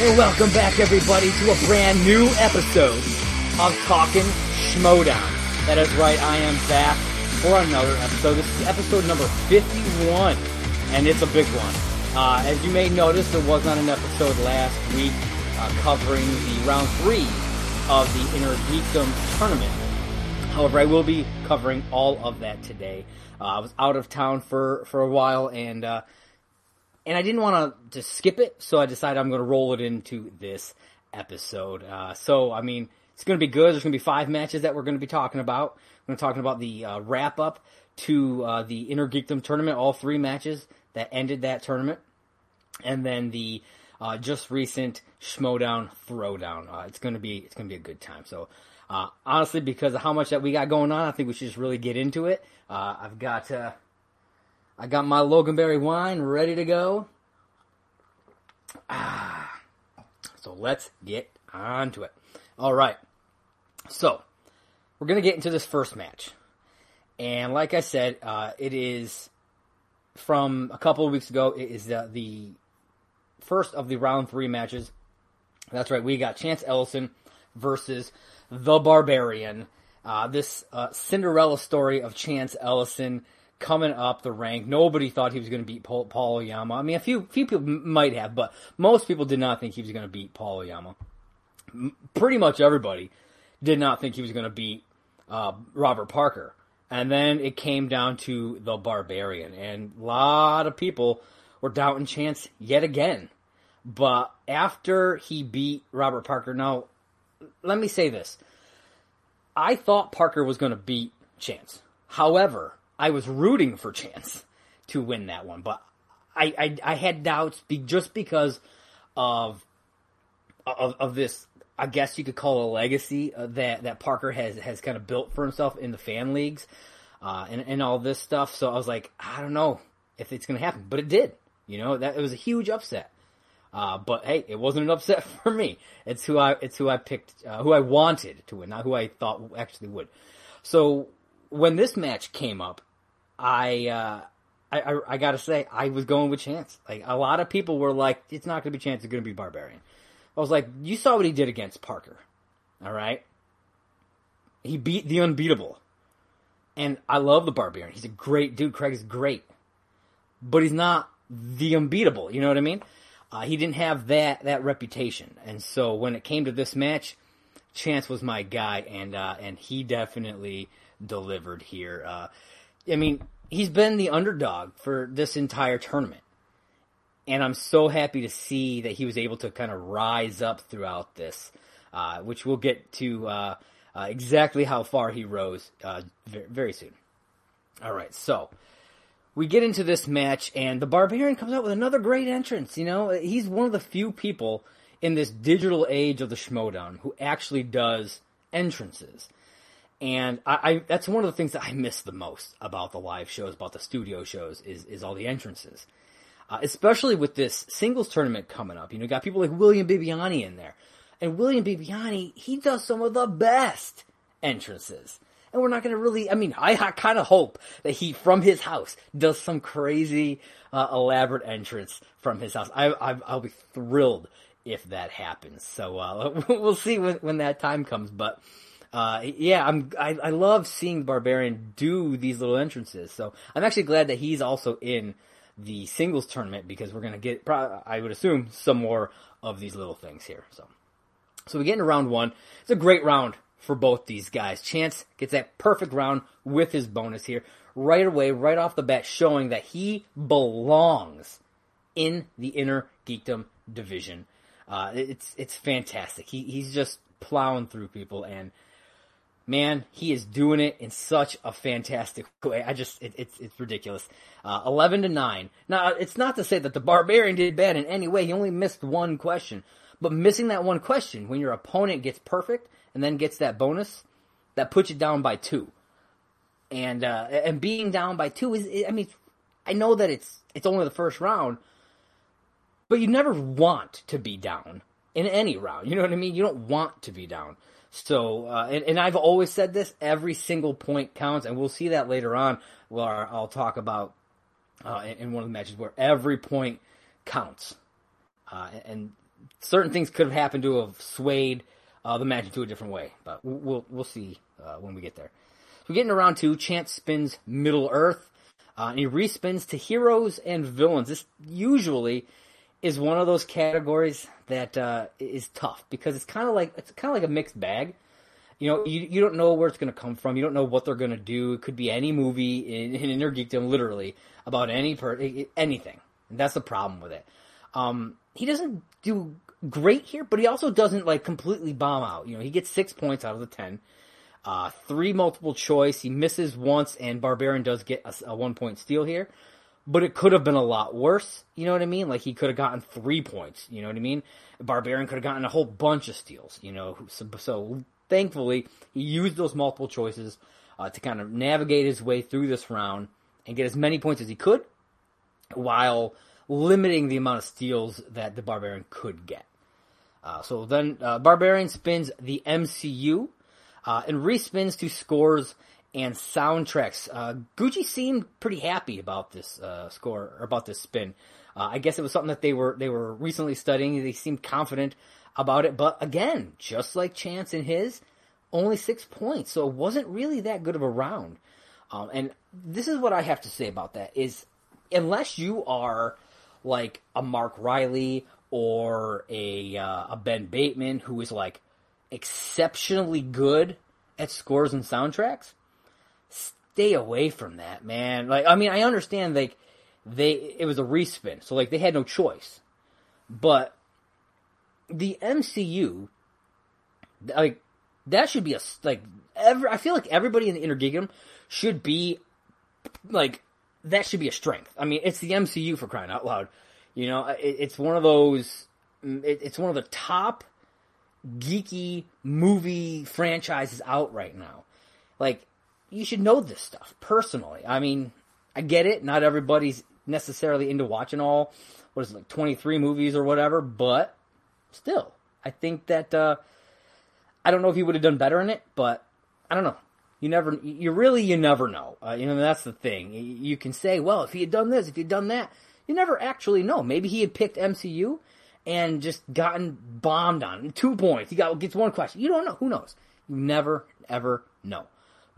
And welcome back, everybody, to a brand new episode of Talking Schmoedown. That is right, I am back for another episode. This is episode number 51, and it's a big one. Uh, as you may notice, there was not an episode last week uh, covering the round three of the Inner Geekdom tournament. However, I will be covering all of that today. Uh, I was out of town for, for a while, and uh, and I didn't want to just skip it, so I decided I'm going to roll it into this episode. Uh, so, I mean, it's going to be good. There's going to be five matches that we're going to be talking about. We're going to be talking about the uh, wrap up to uh, the Inner Geekdom tournament, all three matches that ended that tournament, and then the uh, just recent Schmoedown Throwdown. Uh, it's going to be it's going to be a good time. So. Uh, honestly, because of how much that we got going on, I think we should just really get into it. I've got I got my Loganberry wine ready to go. Ah, so let's get on to it. All right. So, we're going to get into this first match. And like I said, uh, it is from a couple of weeks ago. It is the, the first of the round three matches. That's right. We got Chance Ellison versus the Barbarian. Uh, this uh, Cinderella story of Chance Ellison coming up the rank. Nobody thought he was going to beat Paul, Paul Oyama. I mean, a few few people might have, but most people did not think he was going to beat Paul Oyama. Pretty much everybody did not think he was going to beat uh, Robert Parker. And then it came down to the Barbarian, and a lot of people were doubting Chance yet again. But after he beat Robert Parker, now let me say this: I thought Parker was going to beat Chance. However, I was rooting for Chance to win that one, but I I, I had doubts be, just because of, of of this. I guess you could call it a legacy uh, that that Parker has has kind of built for himself in the fan leagues, uh, and and all this stuff. So I was like, I don't know if it's going to happen, but it did. You know that it was a huge upset. Uh, but hey, it wasn't an upset for me. It's who I it's who I picked, uh, who I wanted to win, not who I thought actually would. So when this match came up, I, uh, I, I, I, gotta say, I was going with Chance. Like, a lot of people were like, it's not gonna be Chance, it's gonna be Barbarian. I was like, you saw what he did against Parker. Alright? He beat the unbeatable. And I love the Barbarian. He's a great dude. Craig is great. But he's not the unbeatable. You know what I mean? Uh, he didn't have that, that reputation. And so when it came to this match, Chance was my guy, and, uh, and he definitely delivered here. Uh, I mean, he's been the underdog for this entire tournament. And I'm so happy to see that he was able to kind of rise up throughout this, uh, which we'll get to uh, uh, exactly how far he rose uh, very, soon. All right, so we get into this match, and the Barbarian comes out with another great entrance. You know, he's one of the few people in this digital age of the Schmoedown who actually does entrances. And I, I, that's one of the things that I miss the most about the live shows, about the studio shows, is is all the entrances. Uh, especially with this singles tournament coming up. You know, you got people like William Bibiani in there. And William Bibiani, he does some of the best entrances. And we're not going to really, I mean, I, I kind of hope that he, from his house, does some crazy, uh, elaborate entrance from his house. I, I, will be thrilled if that happens. So, uh, we'll see when, when that time comes. But, uh, yeah, I'm, I, I love seeing Barbarian do these little entrances. So I'm actually glad that he's also in the singles tournament because we're gonna get, I would assume, some more of these little things here. So, so we get into round one. It's a great round for both these guys. Chance gets that perfect round with his bonus here right away, right off the bat, showing that he belongs in the inner geekdom division. Uh, it's it's fantastic. He he's just plowing through people and man, he is doing it in such a fantastic way. I just, it, it's, it's ridiculous. Uh, 11 to 9. Now, it's not to say that the Barbarian did bad in any way. He only missed one question. But missing that one question, when your opponent gets perfect and then gets that bonus, that puts you down by two. And, uh, and being down by two is, I mean, I know that it's, it's only the first round, but you never want to be down in any round. You know what I mean? You don't want to be down. So, uh, and, and, I've always said this: every single point counts, and we'll see that later on. Where I'll talk about uh, in, in, one of the matches where every point counts, uh, and certain things could have happened to have swayed uh, the match into a different way, but we'll we'll see uh, when we get there. So we get into round two. Chance spins Middle Earth, uh, and he respins to heroes and villains. This usually is one of those categories that uh, is tough because it's kind of like it's kind of like a mixed bag. You know, you you don't know where it's going to come from. You don't know what they're going to do. It could be any movie in, in Inner Geekdom, literally about any per anything. And that's the problem with it. Um, he doesn't do great here, but he also doesn't like completely bomb out. You know, he gets six points out of the ten. Uh, three multiple choice. He misses once, and Barbarian does get a, a one point steal here. But it could have been a lot worse. You know what I mean? Like he could have gotten three points. You know what I mean? Barbarian could have gotten a whole bunch of steals. You know, so, so thankfully he used those multiple choices uh, to kind of navigate his way through this round and get as many points as he could, while limiting the amount of steals that the Barbarian could get. Uh, so then uh, Barbarian spins the MCU uh, and respins to scores and soundtracks. Uh, Gucci seemed pretty happy about this uh, score or about this spin. Uh, I guess it was something that they were they were recently studying. They seemed confident about it, but again, just like Chance and his, only six points, so it wasn't really that good of a round. Um, and this is what I have to say about that is, unless you are like a Mark Riley or a uh, a Ben Bateman who is like exceptionally good at scores and soundtracks, stay away from that, man. Like, I mean, I understand like they it was a respin, so like they had no choice, but the MCU, like that should be a like every. I feel like everybody in the Inner Geekdom should be like that should be a strength. I mean, it's the MCU for crying out loud. You know, it, it's one of those. Mm, it, it's one of the top geeky movie franchises out right now. Like, you should know this stuff personally. I mean, I get it. Not everybody's necessarily into watching all what is it like twenty three movies or whatever, but still, I think that uh, I don't know if he would have done better in it, but I don't know. You never, you really, you never know. Uh, you know, that's the thing. You can say, well, if he had done this, if he had done that, you never actually know. Maybe he had picked MCU and just gotten bombed on. Two points. He got gets one question. You don't know. Who knows? You never ever know.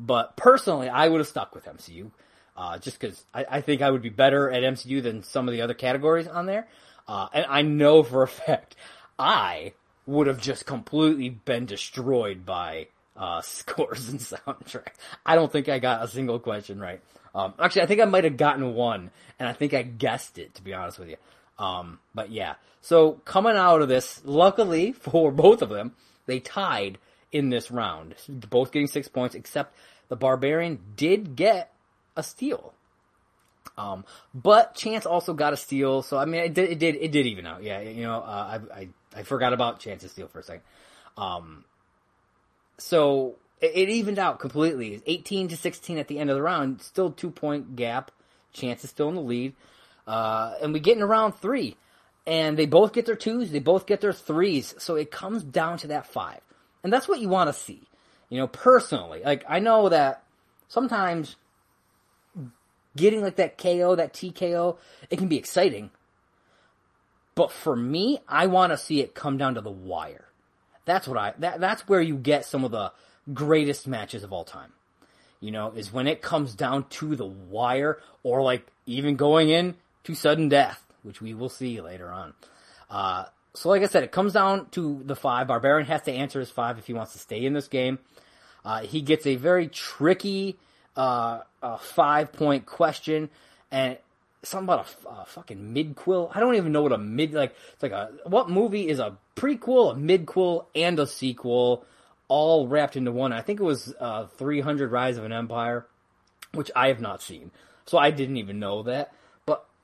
But personally, I would have stuck with MCU, uh, just because I, I, think I would be better at MCU than some of the other categories on there. Uh, and I know for a fact I would have just completely been destroyed by uh, scores and soundtrack. I don't think I got a single question right. Um, actually, I think I might have gotten one, and I think I guessed it, to be honest with you. Um, but yeah, so coming out of this, luckily for both of them, they tied in this round, both getting six points, except the Barbarian did get a steal. Um, but Chance also got a steal, so I mean, it did, it did, it did even out. Yeah, you know, uh, I, I, I forgot about Chance's steal for a second. Um, so it, it evened out completely. 18 to 16 at the end of the round, still two point gap. Chance is still in the lead. Uh, and we get into round three, and they both get their twos, they both get their threes, so it comes down to that five. And that's what you want to see. You know, personally, like, I know that sometimes getting like that KO, that TKO, it can be exciting. But for me, I want to see it come down to the wire. That's what I, that, that's where you get some of the greatest matches of all time. You know, is when it comes down to the wire or like even going in to sudden death, which we will see later on. Uh, so like I said, it comes down to the five. Barbarian has to answer his five if he wants to stay in this game. Uh, he gets a very tricky uh, five point question and something about a, a fucking midquel. I don't even know what a mid like. It's like a what movie is a prequel, a midquel, and a sequel all wrapped into one. I think it was uh, 300 Rise of an Empire, which I have not seen, so I didn't even know that.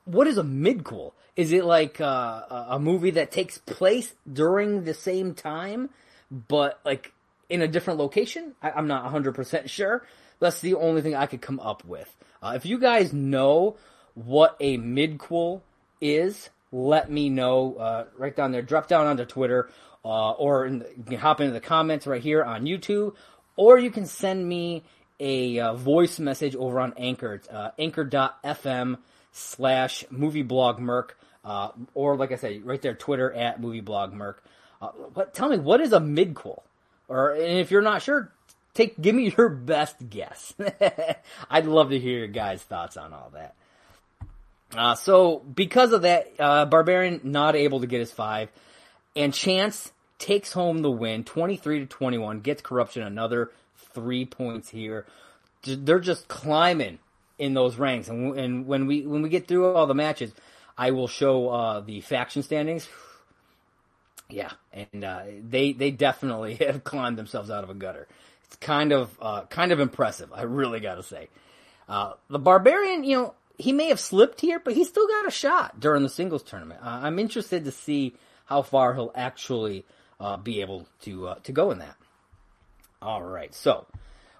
What is a midquel? Is it like uh, a movie that takes place during the same time, but like in a different location? I- am not 100% sure. That's the only thing I could come up with. Uh, if you guys know what a midquel is, let me know uh, right down there. Drop down onto Twitter uh, or the, you can hop into the comments right here on YouTube, or you can send me a uh, voice message over on Anchor. It's uh, anchor.fm slash movieblogmerc. Uh, or like I said, right there, Twitter at Movie Blog Merc. Uh, but tell me, what is a midquel? Or if you're not sure, take give me your best guess. I'd love to hear your guys' thoughts on all that. Uh, so because of that, uh, Barbarian not able to get his five, and Chance takes home the win, twenty three to twenty one. Gets corruption another three points here. They're just climbing in those ranks, and, and when we when we get through all the matches, I will show uh, the faction standings. Yeah, and uh, they they definitely have climbed themselves out of a gutter. It's kind of uh, kind of impressive. I really got to say, uh, the barbarian, you know, he may have slipped here, but he still got a shot during the singles tournament. Uh, I'm interested to see how far he'll actually uh, be able to uh, to go in that. All right, so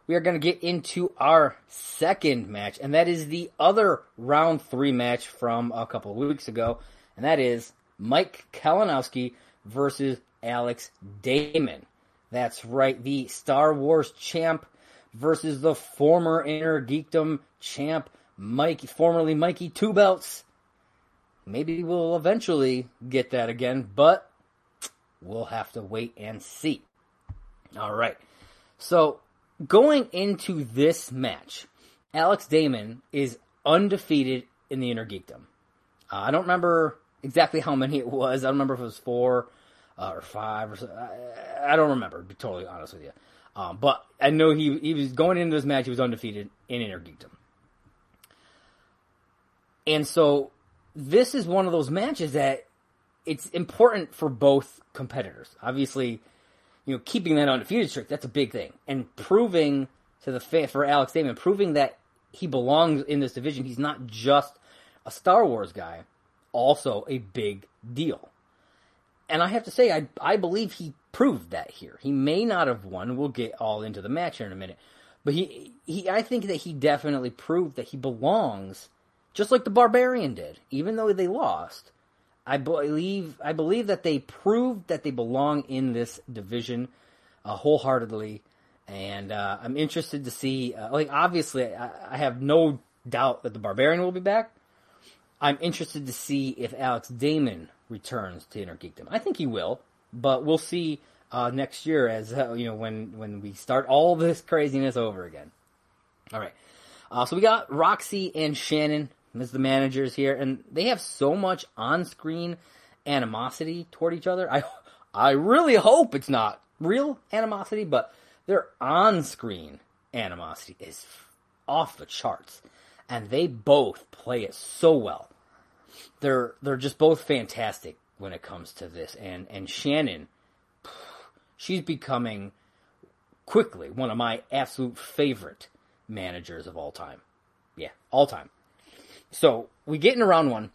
we are going to get into our second match, and that is the other round three match from a couple of weeks ago, and that is Mike Kalinowski versus Alex Damon. That's right, the Star Wars champ versus the former Inner Geekdom champ, Mike, formerly Mikey Two Belts. Maybe we'll eventually get that again, but we'll have to wait and see. All right. So, going into this match, Alex Damon is undefeated in the Inner Geekdom. Uh, I don't remember exactly how many it was. I don't remember if it was four uh, or five or so. I, I, don't remember. To be totally honest with you. Um, but I know he he was going into this match. He was undefeated in Inner Geekdom, and so this is one of those matches that it's important for both competitors. Obviously, you know, keeping that undefeated streak that's a big thing, and proving to the fan for Alex Damon, proving that he belongs in this division. He's not just a Star Wars guy, also a big deal and I have to say, I I believe he proved that here. He may not have won. We'll get all into the match here in a minute, but he he I think that he definitely proved that he belongs, just like the Barbarian did, even though they lost. I believe I believe that they proved that they belong in this division uh, wholeheartedly, and uh, I'm interested to see. Uh, like obviously, I, I have no doubt that the Barbarian will be back. I'm interested to see if Alex Damon returns to Inner Geekdom. I think he will, but we'll see uh, next year as uh, you know when when we start all this craziness over again. All right, uh, so we got Roxy and Shannon as the managers here, and they have so much on-screen animosity toward each other. I I really hope it's not real animosity, but their on-screen animosity is off the charts, and they both play it so well they're they're just both fantastic when it comes to this. And and Shannon, she's becoming quickly one of my absolute favorite managers of all time. Yeah, all time. So we get in round one,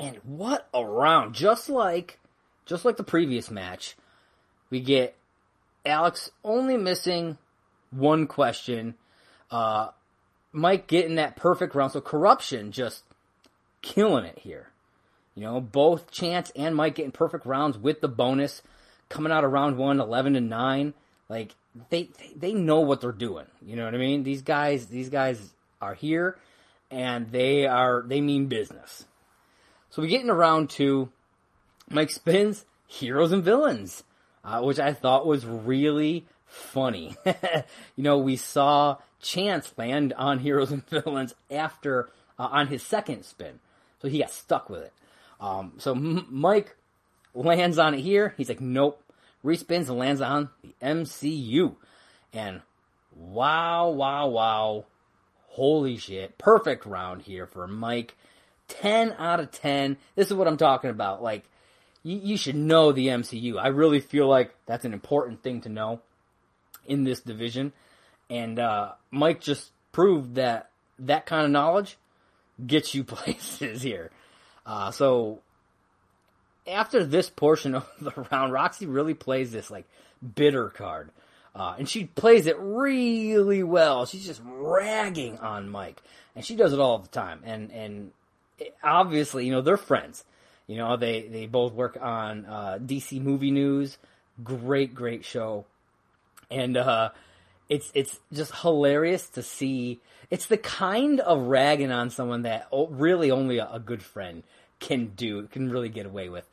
and what a round! Just like just like the previous match, we get Alex only missing one question. Uh, Mike getting that perfect round. So corruption just killing it here. You know, both Chance and Mike getting perfect rounds with the bonus, coming out of round one, 11 to 9. Like, they, they know what they're doing. You know what I mean? These guys, these guys are here and they are, they mean business. So we get into round two. Mike spins heroes and villains, uh, which I thought was really funny. you know, we saw Chance land on heroes and villains after, uh, on his second spin. So he got stuck with it. Um, so M- Mike lands on it here. He's like, nope. Respins and lands on the MCU. And wow, wow, wow. Holy shit. Perfect round here for Mike. 10 out of 10. This is what I'm talking about. Like, you, you should know the MCU. I really feel like that's an important thing to know in this division. And uh, Mike just proved that that kind of knowledge gets you places here. Uh, so after this portion of the round, Roxy really plays this like bitter card. Uh, and she plays it really well. She's just ragging on Mike, and she does it all the time. And and obviously, you know, they're friends. You know, they they both work on uh, DC Movie News. Great, great show. And uh, it's it's just hilarious to see. It's the kind of ragging on someone that really only a, a good friend can do, can really get away with.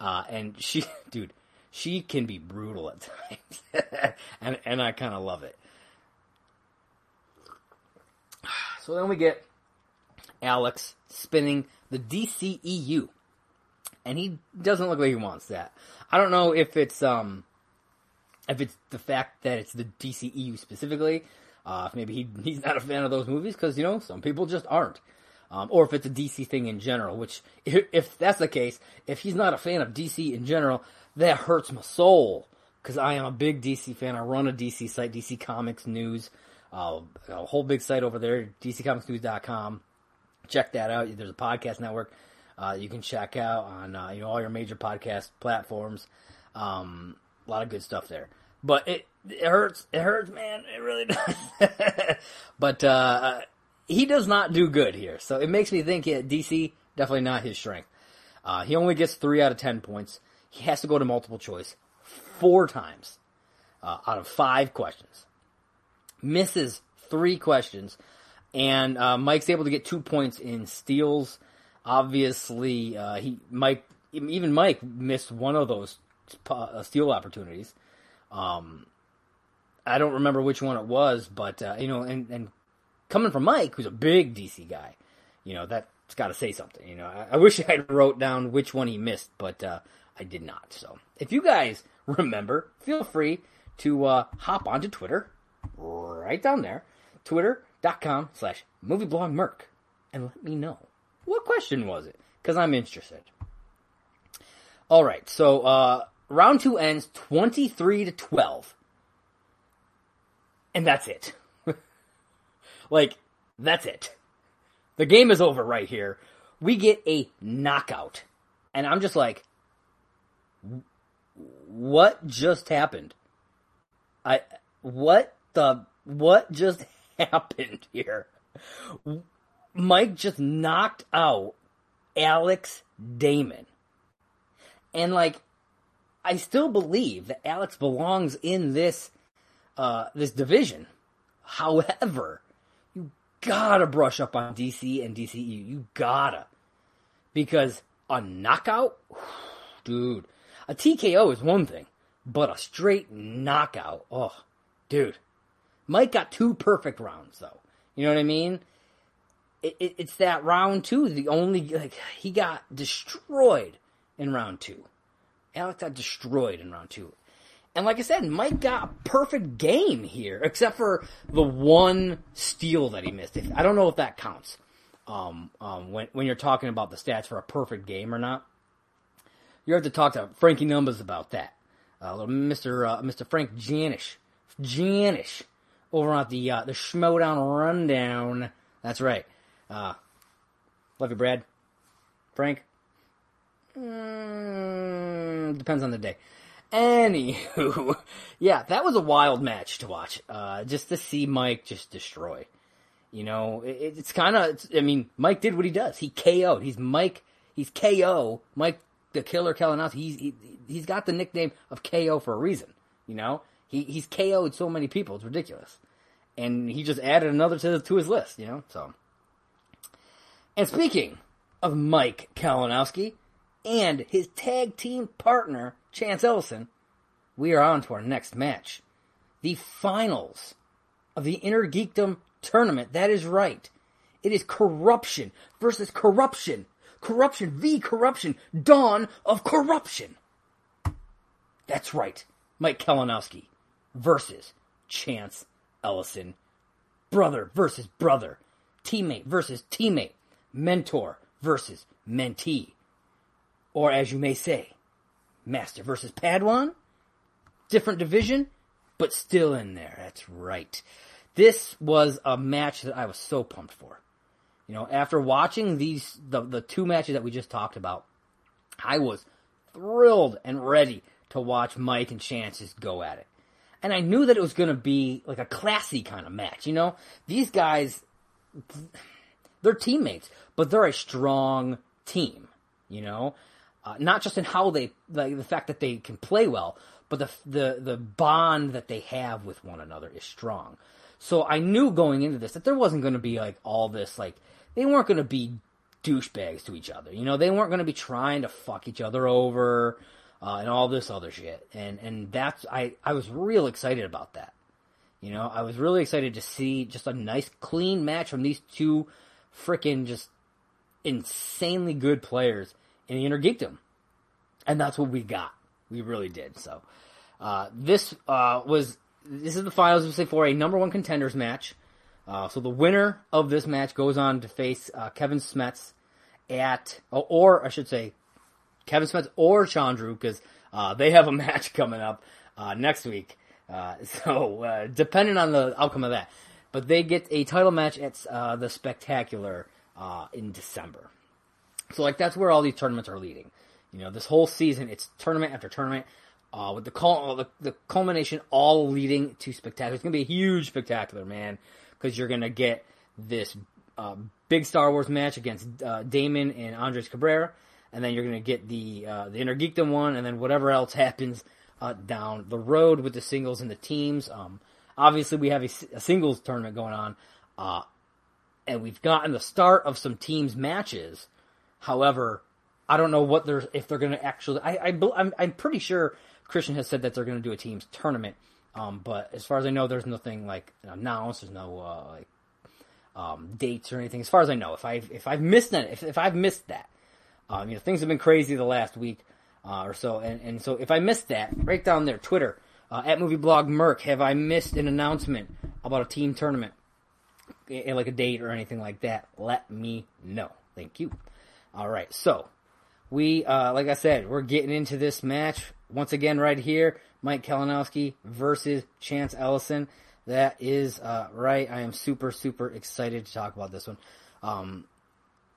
Uh, and she, dude, she can be brutal at times, and and I kind of love it. So then we get Alex spinning the DCEU, and he doesn't look like he wants that. I don't know if it's um if it's the fact that it's the DCEU specifically. Uh, maybe he he's not a fan of those movies because you know some people just aren't. Um, or if it's a DC thing in general, which if, if that's the case, if he's not a fan of DC in general, that hurts my soul because I am a big DC fan. I run a DC site, DC Comics News, uh, a whole big site over there, DCComicsNews.com. Check that out. There's a podcast network uh, you can check out on uh, you know all your major podcast platforms. Um, a lot of good stuff there, but it it hurts. It hurts, man. It really does. but uh, he does not do good here, so it makes me think yeah, DC definitely not his strength. Uh, he only gets three out of ten points. He has to go to multiple choice four times uh, out of five questions. Misses three questions, and uh, Mike's able to get two points in steals. Obviously, uh, he Mike even Mike missed one of those uh, steal opportunities. Um, I don't remember which one it was, but uh, you know, and, and coming from Mike, who's a big DC guy, you know that's got to say something. You know, I, I wish I had wrote down which one he missed, but uh, I did not. So if you guys remember, feel free to uh, hop onto Twitter, right down there, twitter.com slash movieblogmerc, and let me know. What question was it? Because I'm interested. All right, so uh, round two ends 23 to 12. And that's it. like, that's it. The game is over right here. We get a knockout. And I'm just like, what just happened? I what the what just happened here? Mike just knocked out Alex Damon. And like I still believe that Alex belongs in this uh this division. However, you gotta brush up on DC and DCU. You gotta. Because a knockout, dude, a TKO is one thing, but a straight knockout, oh, dude. Mike got two perfect rounds though. You know what I mean? It, it, it's that round two, the only like he got destroyed in round two. Alex got destroyed in round two. And like I said, Mike got a perfect game here, except for the one steal that he missed. I don't know if that counts. Um, um, when when you're talking about the stats for a perfect game or not you have to talk to Frankie Numbers about that. Uh, Mr. Uh, Mr. Frank Janish, Janish, over at the uh, the Schmoedown Rundown. That's right. Uh, love you, Brad. Frank. Mm, depends on the day. Anywho, yeah, that was a wild match to watch. Uh, just to see Mike just destroy. You know, it, it's kind of. I mean, Mike did what he does. He KO'd. He's Mike. He's KO. Mike the killer Kalinowski, he's he, he's got the nickname of KO for a reason. You know, he he's KO'd so many people, it's ridiculous, and he just added another to to his list. You know, so. And speaking of Mike Kalinowski and his tag team partner Chance Ellison, we are on to our next match, the finals of the Inner Geekdom tournament. That is right. It is corruption versus corruption Corruption the Corruption, Dawn of Corruption. That's right, Mike Kalinowski versus Chance Ellison. Brother versus brother. Teammate versus teammate. Mentor versus mentee. Or as you may say, Master versus Padawan. Different division, but still in there. That's right. This was a match that I was so pumped for. You know, after watching these the the two matches that we just talked about, I was thrilled and ready to watch Mike and Chance just go at it. And I knew that it was going to be like a classy kind of match. You know, these guys, they're teammates, but they're a strong team. You know, uh, not just in how they like the fact that they can play well, but the the the bond that they have with one another is strong. So I knew going into this that there wasn't going to be like all this like they weren't going to be douchebags to each other. You know, they weren't going to be trying to fuck each other over uh, and all this other shit. And and that's I I was real excited about that. You know, I was really excited to see just a nice clean match from these two freaking just insanely good players in the Inner Geekdom. And that's what we got. We really did. So, uh, this, uh, was, this is the finals, say, for a number one contenders match. Uh, so the winner of this match goes on to face, uh, Kevin Smets at, or I should say, Kevin Smets or Chandru, because, uh, they have a match coming up, uh, next week. so, depending on the outcome of that. But they get a title match at, the Spectacular, in December. So like that's where all these tournaments are leading. You know, this whole season it's tournament after tournament. Uh, with the, cul- the, the culmination all leading to spectacular. It's gonna be a huge spectacular, man, because you're gonna get this uh, big Star Wars match against uh, Damon and Andres Cabrera, and then you're gonna get the uh, the Inner Geekdom one, and then whatever else happens uh, down the road with the singles and the teams. Um, obviously, we have a, a, singles tournament going on, uh, and we've gotten the start of some teams matches However, I don't know what they're if they're going to actually. I, I I'm, I'm pretty sure Kristian has said that they're going to do a teams tournament. Um, but as far as I know, there's nothing like announced. There's no uh, like um, dates or anything. As far as I know, if I if I've missed that, if if I've missed that, um, you know, things have been crazy the last week uh, or so, and and so if I missed that, right down there, Twitter uh, at Movie Blog Merc, have I missed an announcement about a team tournament, like a date or anything like that? Let me know. Thank you. All right, so we, uh, like I said, we're getting into this match once again right here. Mike Kalinowski versus Chance Ellison. That is uh, right. I am super super excited to talk about this one. Um,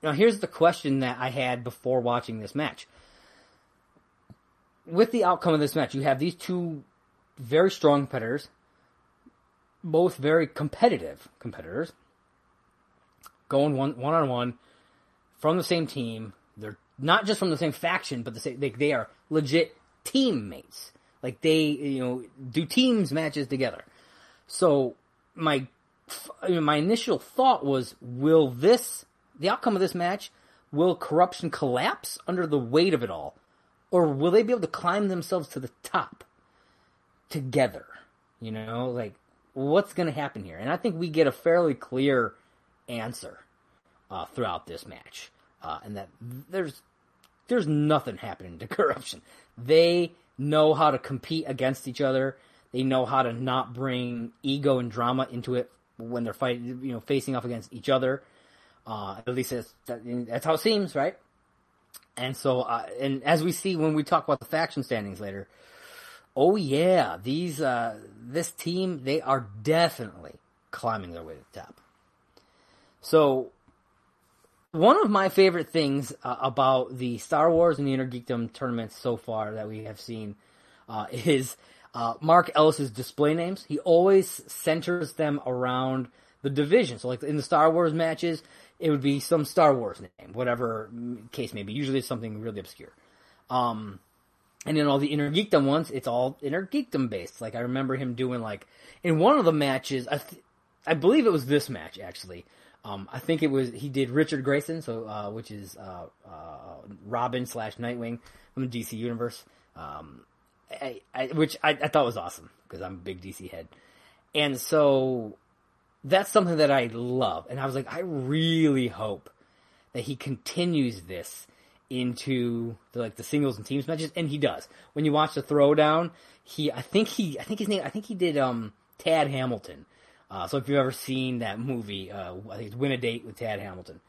now here's the question that I had before watching this match. With the outcome of this match, you have these two very strong competitors, both very competitive competitors, going one one on one from the same team. They're not just from the same faction, but the same, they, they are legit teammates. Like they, you know, do teams matches together. So my, my initial thought was, will this, the outcome of this match, will corruption collapse under the weight of it all? Or will they be able to climb themselves to the top together? You know, like, what's going to happen here? And I think we get a fairly clear answer uh, throughout this match, uh, and that there's there's nothing happening to corruption. They know how to compete against each other. They know how to not bring ego and drama into it when they're fighting, you know, facing off against each other. Uh, at least that's, that's how it seems, right? And so, uh, and as we see when we talk about the faction standings later, oh yeah, these, uh, this team, they are definitely climbing their way to the top. So, one of my favorite things uh, about the Star Wars and the Inner Geekdom tournaments so far that we have seen uh, is uh, Mark Ellis's display names. He always centers them around the division. So, like in the Star Wars matches, it would be some Star Wars name, whatever case may be. Usually, it's something really obscure. Um, and in all the Inner Geekdom ones, it's all Inner Geekdom based. Like I remember him doing like in one of the matches. I th- I believe it was this match actually um, I think it was he did Richard Grayson, so uh, which is uh, uh, Robin slash Nightwing from the DC universe, um, I, I, which I, I, thought was awesome because I'm a big DC head, and so that's something that I love. And I was like, I really hope that he continues this into the, like the singles and teams matches, and he does. When you watch the throwdown, he I think he I think his name I think he did um Tad Hamilton uh, so if you've ever seen that movie, uh, I think it's Win a Date with Tad Hamilton.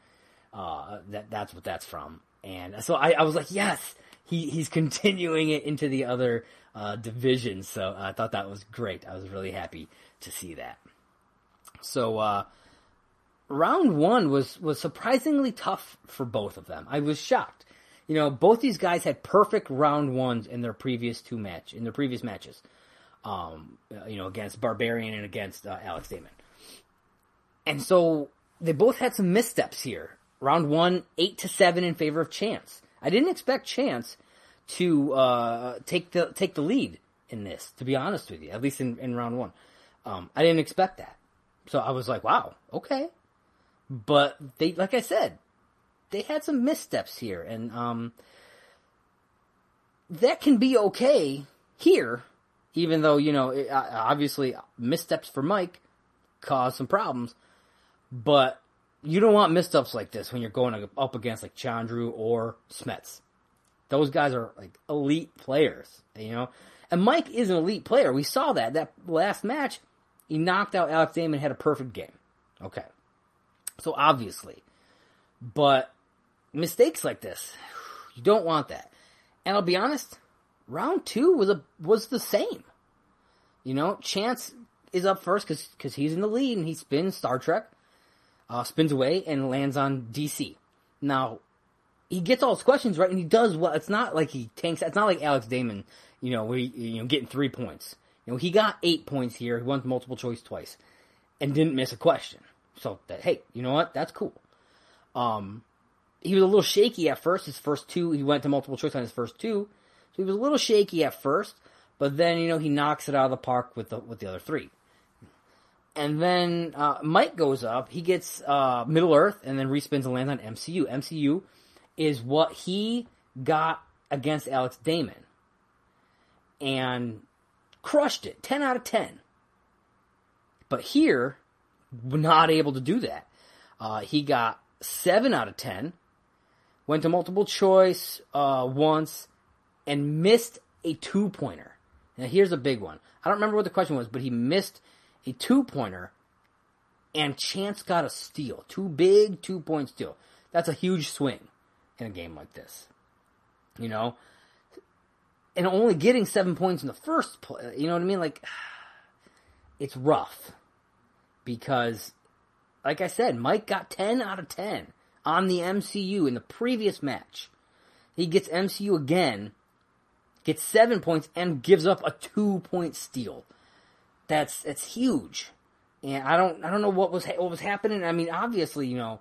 Uh, that that's what that's from. And so I, I was like, yes, he he's continuing it into the other uh, divisions. So I thought that was great. I was really happy to see that. So uh, round one was was surprisingly tough for both of them. I was shocked. You know, both these guys had perfect round ones in their previous two match in their previous matches um, you know, against Barbarian and against uh, Alex Damon. And so they both had some missteps here. Round one, eight to seven in favor of Chance. I didn't expect Chance to uh, take the take the lead in this. To be honest with you, at least in, in round one, um, I didn't expect that. So I was like, wow, okay. But they, like I said, they had some missteps here, and um, that can be okay here, even though you know it, obviously missteps for Mike cause some problems, but you don't want missteps like this when you're going up against like Chandru or Smets. Those guys are like elite players, you know. And Mike is an elite player. We saw that that last match. He knocked out Alex Damon, had a perfect game. Okay, so obviously, but mistakes like this, you don't want that. And I'll be honest, round two was a was the same. You know, Chance is up first because because he's in the lead and he spins Star Trek, uh, spins away and lands on DC. Now he gets all his questions right and he does well. It's not like he tanks. It's not like Alex Damon, you know, where he, you know getting three points. You know, he got eight points here. He won multiple choice twice and didn't miss a question. So that hey, you know what? That's cool. Um, he was a little shaky at first. His first two, he went to multiple choice on his first two, so he was a little shaky at first. But then you know he knocks it out of the park with the with the other three. And then uh, Mike goes up. He gets uh, Middle Earth and then respins and lands on MCU. MCU is what he got against Alex Damon and crushed it. 10 out of 10. But here, not able to do that. Uh, he got 7 out of 10, went to multiple choice uh, once, and missed a two pointer. Now, here's a big one. I don't remember what the question was, but he missed a two pointer, and Chance got a steal. Two big two point steal. That's a huge swing in a game like this. You know? And only getting seven points in the first play, you know what I mean? Like, it's rough. Because, like I said, Mike got 10 out of 10 on the MCU in the previous match. He gets MCU again, gets seven points, and gives up a two point steal. That's that's huge, and I don't I don't know what was what was happening. I mean, obviously, you know,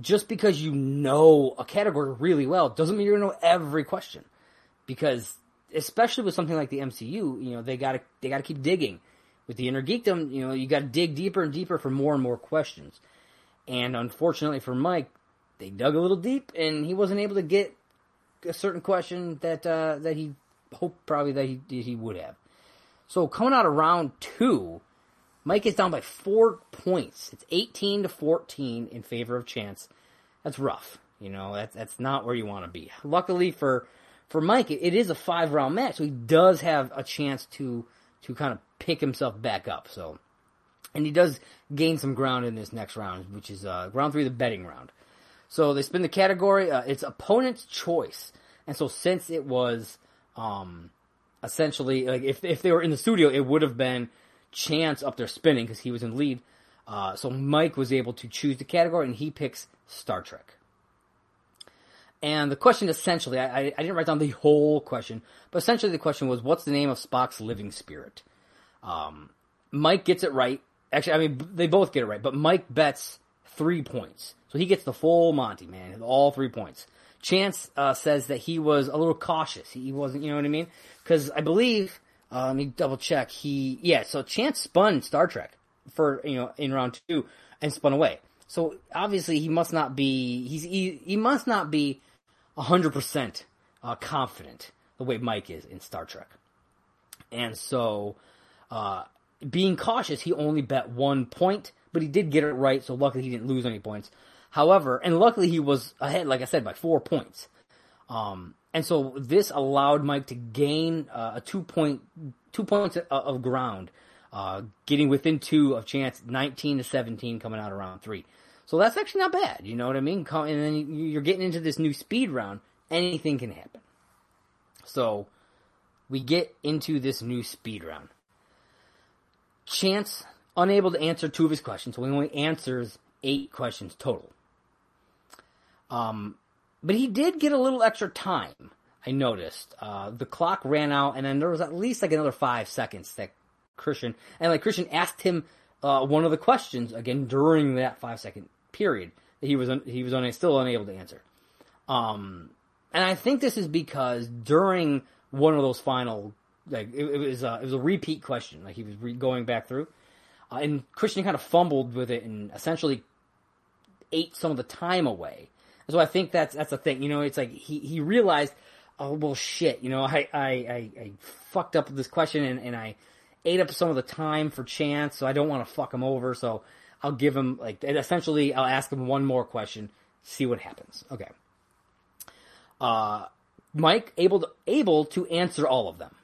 just because you know a category really well doesn't mean you're gonna know every question, because especially with something like the MCU, you know, they gotta they gotta keep digging. With the inner geekdom, you know, you gotta dig deeper and deeper for more and more questions. And unfortunately for Mike, they dug a little deep, and he wasn't able to get a certain question that uh, that he hoped probably that he he would have. So coming out of round two, Mike is down by four points. It's 18 to 14 in favor of Chance. That's rough. You know, that's, that's not where you want to be. Luckily for, for Mike, it, it is a five round match, so he does have a chance to, to kind of pick himself back up. So, and he does gain some ground in this next round, which is, uh, round three, the betting round. So they spin the category, uh, it's opponent's choice. And so since it was, um, essentially, like if, if they were in the studio, it would have been Chance up there spinning because he was in lead. Uh, so Mike was able to choose the category, and he picks Star Trek. And the question essentially, I, I, didn't write down the whole question, but essentially the question was, what's the name of Spock's living spirit? Um, Mike gets it right. Actually, I mean, they both get it right, but Mike bets three points. So he gets the full Monty, man, all three points. Chance uh, says that he was a little cautious. He wasn't, you know what I mean? Because I believe uh, let me double check. He, yeah, so Chance spun Star Trek for, you know, in round two and spun away. So obviously he must not be, he's, he, he must not be 100% uh, confident the way Mike is in Star Trek. And so, uh, being cautious, he only bet one point, but he did get it right, so luckily he didn't lose any points. However, and luckily he was ahead, like I said, by four points. Um, and so this allowed Mike to gain uh, a two point two points of ground, uh, getting within two of chance, nineteen to seventeen coming out of round three. So that's actually not bad. You know what I mean? And then you're getting into this new speed round. Anything can happen. So we get into this new speed round. Chance unable to answer two of his questions, so he only answers eight questions total. Um, but he did get a little extra time. I noticed uh, the clock ran out, and then there was at least like another five seconds that Kristian and like Kristian asked him uh, one of the questions again during that five second period that he was un- he was un- still unable to answer. Um, and I think this is because during one of those final like it, it was uh, it was a repeat question like he was re- going back through, uh, and Kristian kind of fumbled with it and essentially ate some of the time away So I think that's that's a thing. You know, it's like he he realized, oh well, shit. You know, I I I, I fucked up this question and, and I ate up some of the time for chance, so I don't want to fuck him over. So I'll give him like essentially I'll ask him one more question, see what happens. Okay. Uh, Mike able to able to answer all of them,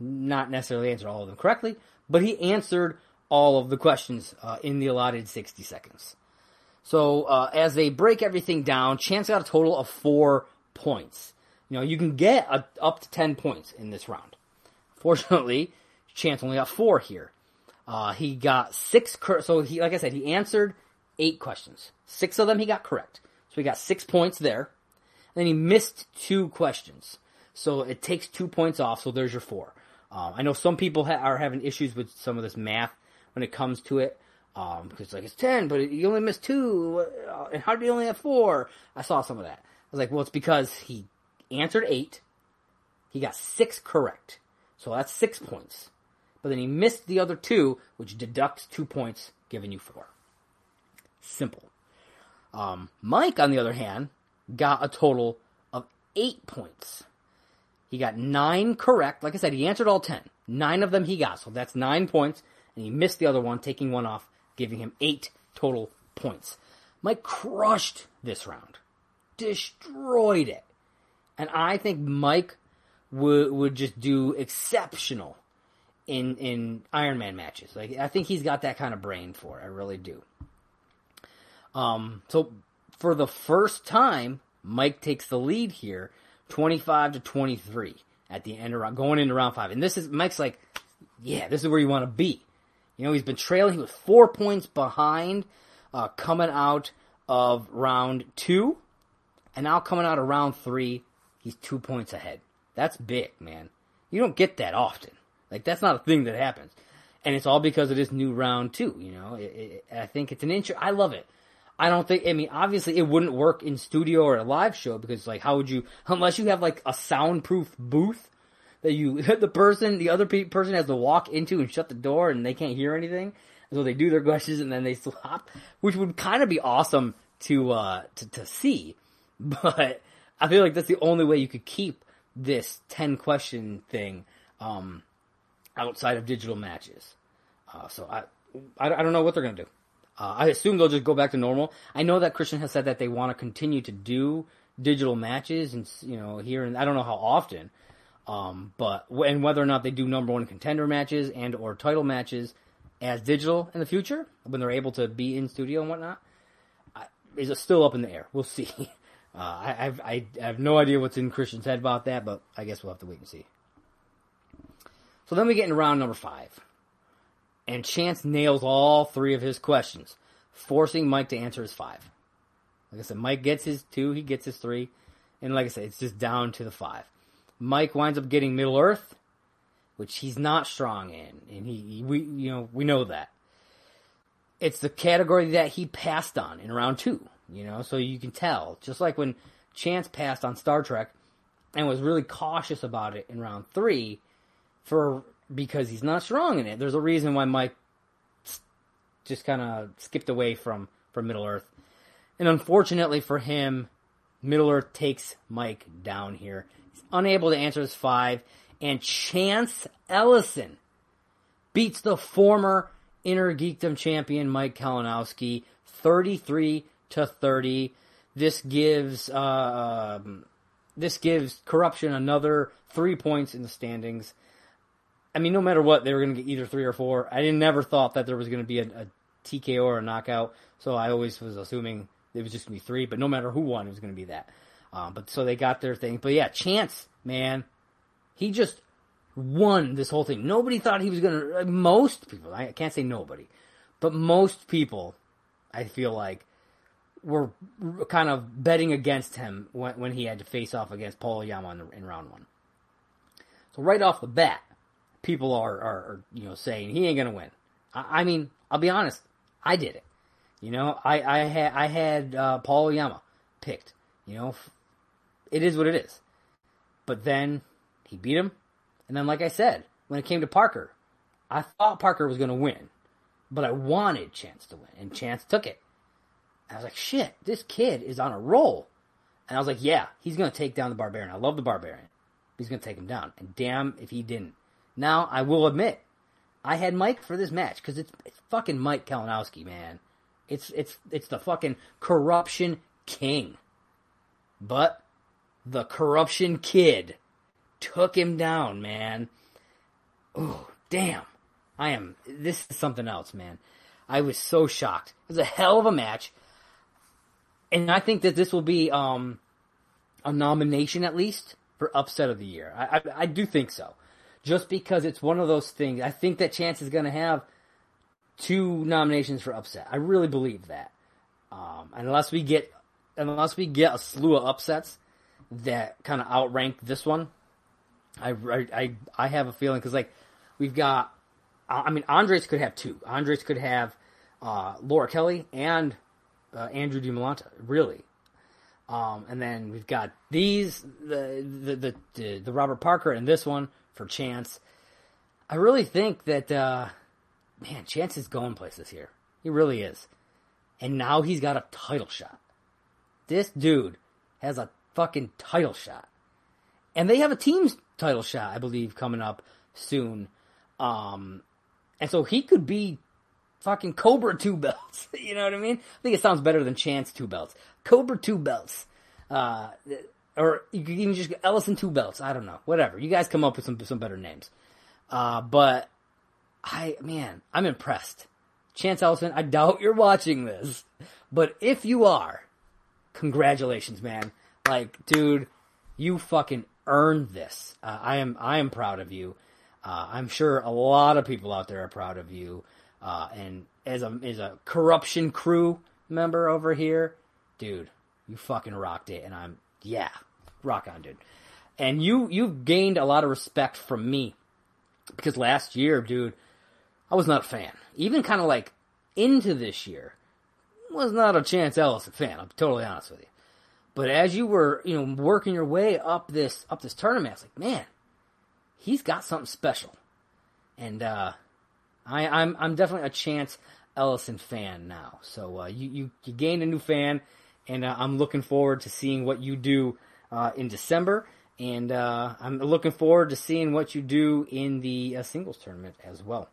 not necessarily answer all of them correctly, but he answered all of the questions uh, in the allotted sixty seconds. So uh, as they break everything down, Chance got a total of four points. You know, you can get a, up to ten points in this round. Fortunately, Chance only got four here. Uh, he got six. Cor- so he, like I said, he answered eight questions. Six of them he got correct. So he got six points there. And then he missed two questions. So it takes two points off. So there's your four. Uh, I know some people ha- are having issues with some of this math when it comes to it. Um, because like it's ten, but you only missed two, uh, and how did you only have four? I saw some of that. I was like, well, it's because he answered eight, he got six correct, so that's six points. But then he missed the other two, which deducts two points, giving you four. Simple. Um, Mike, on the other hand, got a total of eight points. He got nine correct. Like I said, he answered all ten. Nine of them he got, so that's nine points, and he missed the other one, taking one off giving him eight total points. Mike crushed this round, destroyed it, and I think Mike would would just do exceptional in in Iron Man matches. Like I think he's got that kind of brain for it. I really do. Um, so for the first time, Mike takes the lead here, twenty five to twenty three at the end of round, going into round five, and this is Mike's like, yeah, this is where you want to be. You know, he's been trailing. He was four points behind uh, coming out of round two. And now coming out of round three, he's two points ahead. That's big, man. You don't get that often. Like, that's not a thing that happens. And it's all because of this new round two, you know. It, it, I think it's an inch. I love it. I don't think, I mean, obviously it wouldn't work in studio or a live show because, like, how would you, unless you have, like, a soundproof booth that you the person the other pe- person has to walk into and shut the door and they can't hear anything. So they do their questions and then they stop which would kind of be awesome to uh to, to see. But i feel like that's the only way you could keep this 10 question thing um outside of digital matches. Uh, so I, I i don't know what they're gonna do. Uh, i assume they'll just go back to normal. I know that Kristian has said that they want to continue to do digital matches and you know here and i don't know how often um, but and whether or not they do number one contender matches and or title matches as digital in the future when they're able to be in studio and whatnot is still up in the air. We'll see. Uh, I, I've, I have no idea what's in Kristian's head about that, but I guess we'll have to wait and see. So then we get into round number five, and Chance nails all three of his questions, forcing Mike to answer his five. Like I said, Mike gets his two, he gets his three, and like I said, it's just down to the five. Mike winds up getting Middle Earth, which he's not strong in, and he, we you know we know that. It's the category that he passed on in round two, you know, so you can tell. Just like when Chance passed on Star Trek and was really cautious about it in round three, for because he's not strong in it. There's a reason why Mike just kind of skipped away from from Middle Earth, and unfortunately for him, Middle Earth takes Mike down here unable to answer his five, and Chance Ellison beats the former Inner Geekdom champion Mike Kalinowski 33 to 30. This gives uh, um, this gives corruption another three points in the standings. I mean, no matter what, they were going to get either three or four. I didn't never thought that there was going to be a, a TKO or a knockout, so I always was assuming it was just going to be three. But no matter who won, it was going to be that. Um, but so they got their thing. But yeah, Chance, man, he just won this whole thing. Nobody thought he was gonna. Most people, I can't say nobody, but most people, I feel like, were kind of betting against him when, when he had to face off against Paul Oyama in, in round one. So right off the bat, people are, are, are you know saying he ain't gonna win. I, I, mean, I'll be honest, I did it. You know, I I had I had uh, Paul Oyama picked. You know, it is what it is. But then he beat him. And then, like I said, when it came to Parker, I thought Parker was going to win, but I wanted Chance to win, and Chance took it. I was like, shit, this kid is on a roll. And I was like, yeah, he's going to take down the Barbarian. I love the Barbarian. He's going to take him down. And damn if he didn't. Now, I will admit, I had Mike for this match because it's, it's fucking Mike Kalinowski, man. It's it's it's the fucking corruption king. But the corruption kid took him down, man. Oh, damn. I am this is something else, man. I was so shocked. It was a hell of a match. And I think that this will be um a nomination at least for upset of the year. I, I, I do think so. Just because it's one of those things. I think that Chance is going to have two nominations for upset. I really believe that. Um, unless we get unless we get a slew of upsets that kind of outrank this one, I, I, I have a feeling because like we've got, I mean Andres could have two. Andres could have uh, Laura Kelly and uh, Andrew DiMolanta, really. Um, and then we've got these the, the the, the the Robert Parker and this one for Chance. I really think that uh, man, Chance is going places here. He really is. And now he's got a title shot. This dude has a fucking title shot. And they have a team's title shot, I believe, coming up soon. Um, and so he could be fucking Cobra two belts. you know what I mean? I think it sounds better than Chance two belts. Cobra two belts. Uh, or you could even just Ellison two belts. I don't know. Whatever. You guys come up with some some better names. Uh, but I man, I'm impressed. Chance Ellison, I doubt you're watching this, but if you are, congratulations, man. Like, dude, you fucking earned this. Uh, I am I am proud of you. Uh, I'm sure a lot of people out there are proud of you. Uh, and as a as a corruption crew member over here, dude, you fucking rocked it. And I'm yeah, rock on, dude. And you you've gained a lot of respect from me because last year, dude, I was not a fan. Even kind of like into this year, was not a Chance Ellison fan. I'm totally honest with you. But as you were, you know, working your way up this up this tournament, I was like, man, he's got something special. And uh, I, I'm I'm definitely a Chance Ellison fan now. So uh, you, you you gained a new fan, and uh, I'm looking forward to seeing what you do uh, in December. And uh, I'm looking forward to seeing what you do in the uh, singles tournament as well.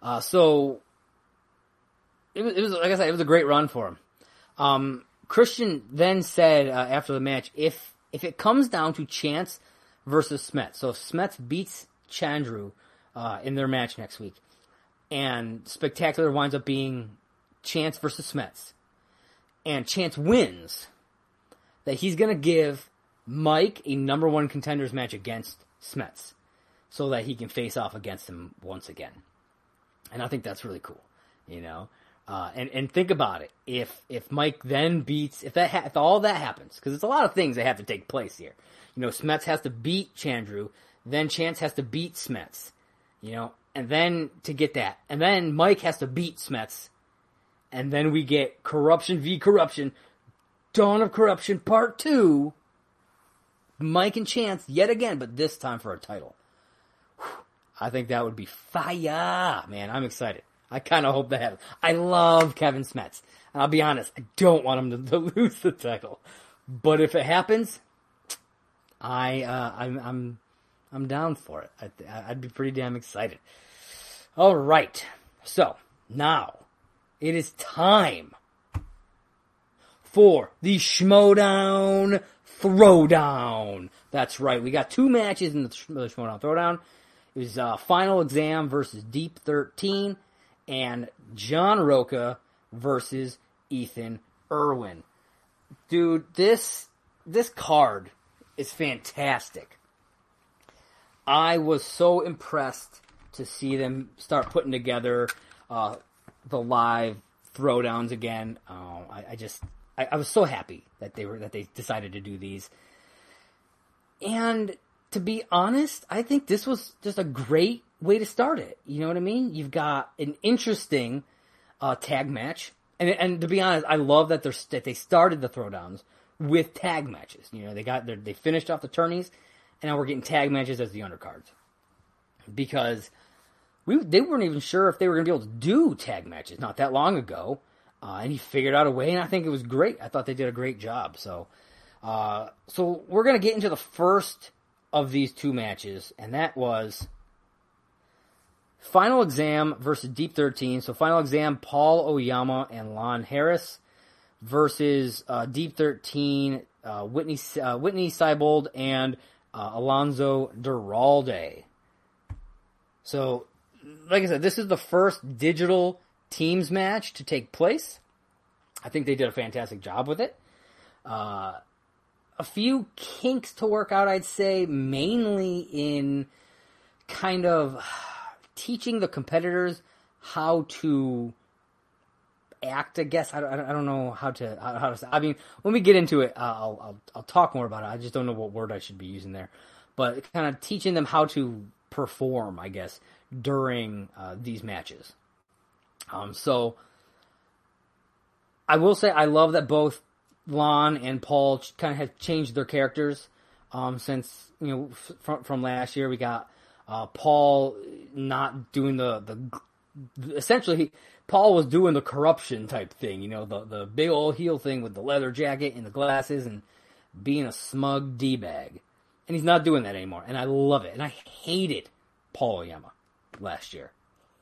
Uh, so it was, it was, like I said, it was a great run for him. Um, Kristian then said uh, after the match, if if it comes down to Chance versus Smets, so if Smets beats Chandru uh, in their match next week, and Spectacular winds up being Chance versus Smets, and Chance wins, that he's gonna give Mike a number one contenders match against Smets, so that he can face off against him once again and I think that's really cool. You know, uh, and and think about it. If if Mike then beats if that ha- if all that happens because it's a lot of things that have to take place here. You know, Smets has to beat Chandru, then Chance has to beat Smets. You know, and then to get that, and then Mike has to beat Smets, and then we get Corruption v Corruption, Dawn of Corruption Part Two. Mike and Chance yet again, but this time for a title. I think that would be fire, man. I'm excited. I kind of hope that happens. I love Kevin Smets. And I'll be honest, I don't want him to, to lose the title. But if it happens, I, uh, I'm, I'm, I'm down for it. I, I'd be pretty damn excited. All right. So now it is time for the Schmoedown Throwdown. That's right. We got two matches in the, the Schmoedown Throwdown. It was uh, Final Exam versus Deep 13 and John Rocha versus Ethan Erwin. Dude, this this card is fantastic. I was so impressed to see them start putting together uh, the live throwdowns again. Uh, I, I, just I, I was so happy that they were that they decided to do these. And to be honest, I think this was just a great way to start it. You know what I mean? You've got an interesting uh, tag match, and and to be honest, I love that they're that they started the throwdowns with tag matches. You know, they got they finished off the tourneys, and now we're getting tag matches as the undercards because we they weren't even sure if they were going to be able to do tag matches not that long ago. uh, and he figured out a way, and I think it was great. I thought they did a great job. So, uh, so we're gonna get into the first of these two matches, and that was Final Exam versus Deep 13. So Final Exam, Paul Oyama and Lon Harris versus uh, Deep 13, uh, Whitney uh, Whitney Seibold and uh, Alonso Duralde. So, like I said, this is the first digital teams match to take place. I think they did a fantastic job with it. Uh, a few kinks to work out, I'd say, mainly in kind of teaching the competitors how to act. I guess I don't, I don't know how to how to. I mean, when we get into it, I'll, I'll I'll talk more about it. I just don't know what word I should be using there, but kind of teaching them how to perform, I guess, during uh, these matches. Um, so I will say I love that both Lon and Paul kind of have changed their characters um, since you know from from last year. We got uh, Paul not doing the the essentially Paul was doing the corruption type thing, you know, the the big old heel thing with the leather jacket and the glasses and being a smug d bag, and he's not doing that anymore, and I love it. And I hated Paul Oyama last year,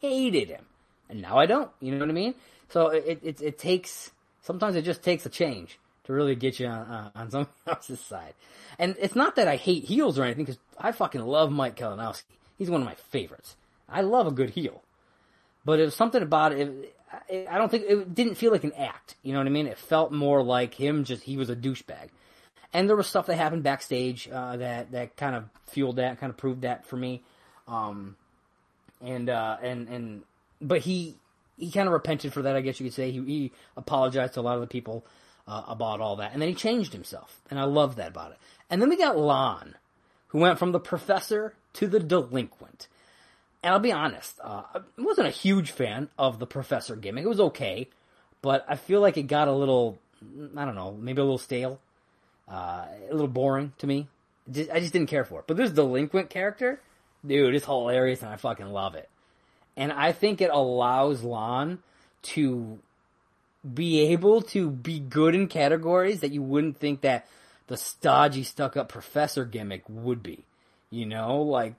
hated him, and now I don't. You know what I mean? So it it, it takes sometimes it just takes a change to really get you on, uh, on someone else's side. And it's not that I hate heels or anything, because I fucking love Mike Kalinowski. He's one of my favorites. I love a good heel. But it was something about it, it, I don't think, it didn't feel like an act. You know what I mean? It felt more like him just, he was a douchebag. And there was stuff that happened backstage uh, that, that kind of fueled that, kind of proved that for me. Um, and, uh, and, and, but he, he kind of repented for that, I guess you could say. He, he apologized to a lot of the people uh, about all that. And then he changed himself. And I love that about it. And then we got Lon, who went from the professor to the delinquent. And I'll be honest, uh, I wasn't a huge fan of the professor gimmick. It was okay, but I feel like it got a little, I don't know, maybe a little stale, uh, a little boring to me. I just didn't care for it. But this delinquent character, dude, it's hilarious and I fucking love it. And I think it allows Lon to be able to be good in categories that you wouldn't think that the stodgy, stuck up professor gimmick would be. You know, like,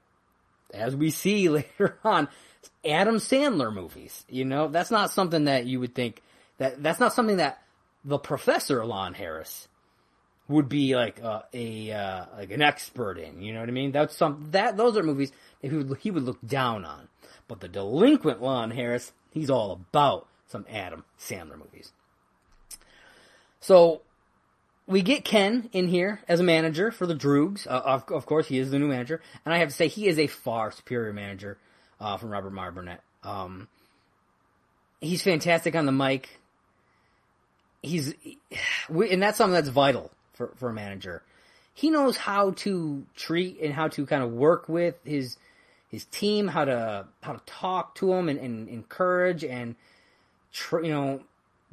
as we see later on, Adam Sandler movies. You know, that's not something that you would think that, that's not something that the professor Lon Harris would be like a, a uh, like an expert in. You know what I mean? That's some that those are movies that he would he would look down on. But the delinquent Lon Harris, he's all about some Adam Sandler movies. So we get Ken in here as a manager for the Droogs. Uh, of, of, course, he is the new manager, and I have to say he is a far superior manager uh, from Robert Meyer Burnett. Um, he's fantastic on the mic. He's, and that's something that's vital for for a manager. He knows how to treat and how to kind of work with his his team, how to how to talk to them and, and encourage and tr- you know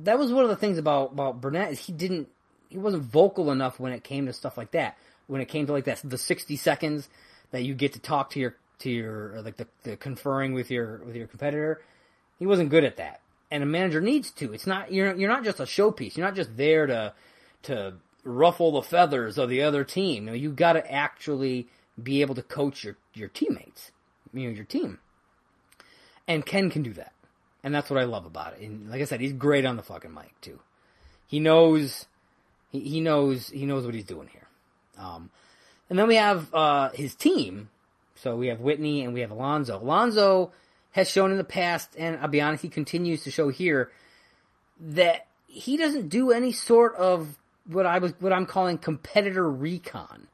that was one of the things about about Burnett is he didn't he wasn't vocal enough when it came to stuff like that. When it came to like that the sixty seconds that you get to talk to your to your like the, the conferring with your with your competitor, he wasn't good at that. And a manager needs to. It's not you're you're not just a showpiece. You're not just there to to ruffle the feathers of the other team. You know, you got to actually be able to coach your your teammates, you know, your team. And Ken can do that and that's what I love about it. And like I said, he's great on the fucking mic too. He knows, he, he knows, he knows what he's doing here. Um, and then we have uh, his team. So we have Whitney and we have Alonso. Alonso has shown in the past, and I'll be honest, he continues to show here that he doesn't do any sort of what I was what I'm calling competitor recon.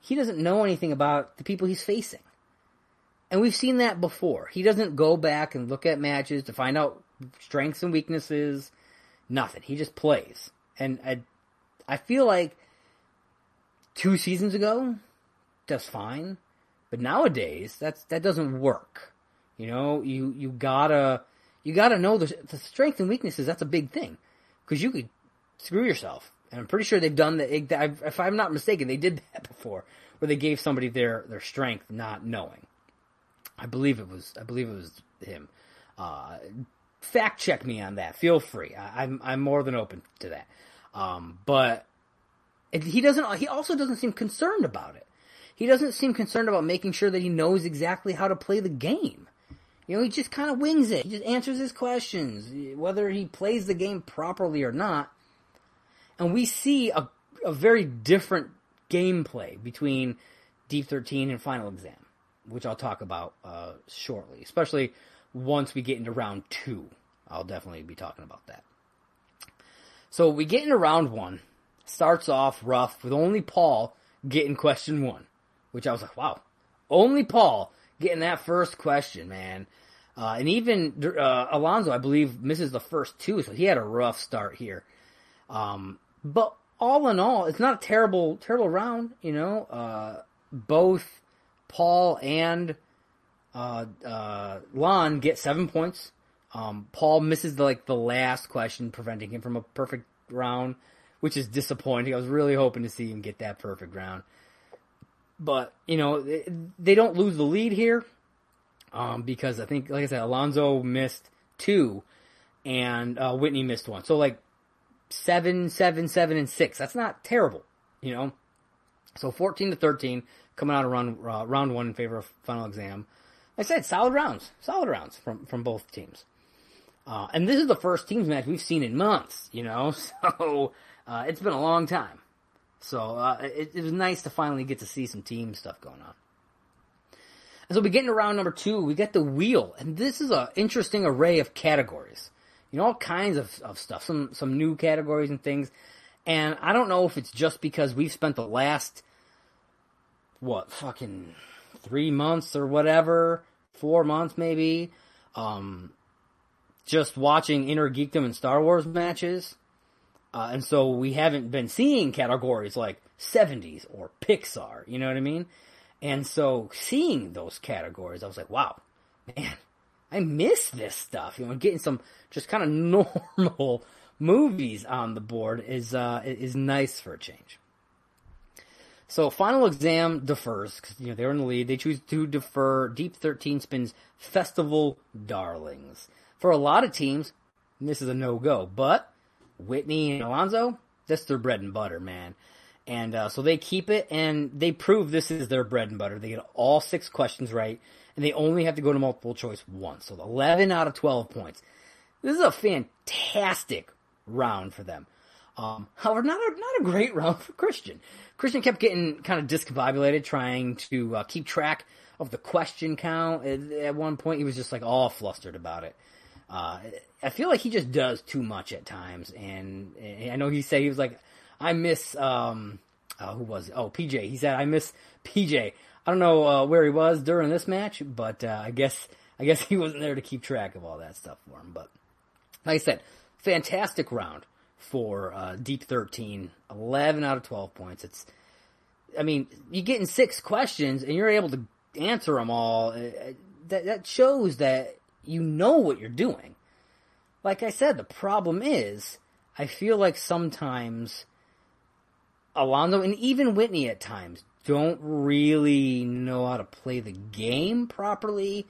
He doesn't know anything about the people he's facing. And we've seen that before. He doesn't go back and look at matches to find out strengths and weaknesses. Nothing. He just plays. And I, I feel like two seasons ago, that's fine. But nowadays, that's that doesn't work. You know, you you gotta you gotta know the, the strengths and weaknesses. That's a big thing because you could screw yourself. And I'm pretty sure they've done that. If I'm not mistaken, they did that before, where they gave somebody their their strength not knowing. I believe it was. I believe it was him. Uh, fact check me on that. Feel free. I, am I'm, I'm more than open to that. Um, but he doesn't. He also doesn't seem concerned about it. He doesn't seem concerned about making sure that he knows exactly how to play the game. You know, he just kind of wings it. He just answers his questions, whether he plays the game properly or not. And we see a, a very different gameplay between Deep 13 and Final Exam, which I'll talk about uh, shortly, especially once we get into round two. I'll definitely be talking about that. So we get into round one. Starts off rough with only Paul getting question one, which I was like, wow, only Paul getting that first question, man. Uh, and even uh, Alonso, I believe, misses the first two, so he had a rough start here. Um, but all in all, it's not a terrible, terrible round. You know, uh, both Paul and uh, uh, Lon get seven points. Um, Paul misses the, like the last question, preventing him from a perfect round, which is disappointing. I was really hoping to see him get that perfect round, but you know they, they don't lose the lead here um, because I think, like I said, Alonso missed two, and uh, Whitney missed one. So like seven, seven, seven, and six. That's not terrible, you know. So fourteen to thirteen coming out of round uh, round one in favor of final exam. I said solid rounds, solid rounds from from both teams. Uh, and this is the first teams match we've seen in months, you know. So uh, it's been a long time. So uh, it, it was nice to finally get to see some team stuff going on. And so we get into round number two, we get the wheel, and this is an interesting array of categories. You know, all kinds of, of stuff, some some new categories and things. And I don't know if it's just because we've spent the last what fucking three months or whatever, four months maybe, um, just watching Inner Geekdom and Star Wars matches. Uh, and so we haven't been seeing categories like 70s or Pixar, you know what I mean? And so seeing those categories, I was like, wow, man, I miss this stuff. You know, getting some just kind of normal movies on the board is uh, is nice for a change. So final exam defers because you know they're in the lead. They choose to defer Deep Thirteen Spins Festival Darlings. For a lot of teams, this is a no go. But Whitney and Alonso, that's their bread and butter, man. And uh, so they keep it, and they prove this is their bread and butter. They get all six questions right, and they only have to go to multiple choice once. So 11 out of 12 points. This is a fantastic round for them. Um, however, not a, not a great round for Kristian. Kristian kept getting kind of discombobulated trying to uh, keep track of the question count. At, one point, he was just like all flustered about it. Uh, I feel like he just does too much at times, and, and I know he said he was like, I miss um, uh, who was it? Oh, PJ. He said I miss PJ. I don't know uh, where he was during this match, but uh, I guess I guess he wasn't there to keep track of all that stuff for him. But like I said, fantastic round for uh, Deep 13. 11 out of 12 points. It's, I mean, you get in six questions and you're able to answer them all. Uh, that that shows that you know what you're doing. Like I said, the problem is I feel like sometimes Alonso and even Whitney at times don't really know how to play the game properly.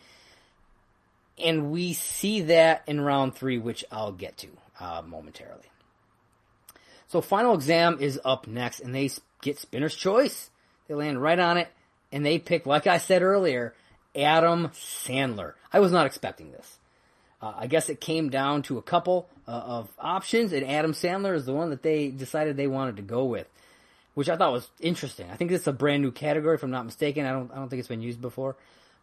And we see that in round three, which I'll get to uh, momentarily. So final exam is up next, and they get spinner's choice. They land right on it, and they pick, like I said earlier, Adam Sandler. I was not expecting this. Uh, I guess it came down to a couple uh, of options, and Adam Sandler is the one that they decided they wanted to go with which I thought was interesting. I think it's a brand new category, if I'm not mistaken. I don't I don't think it's been used before.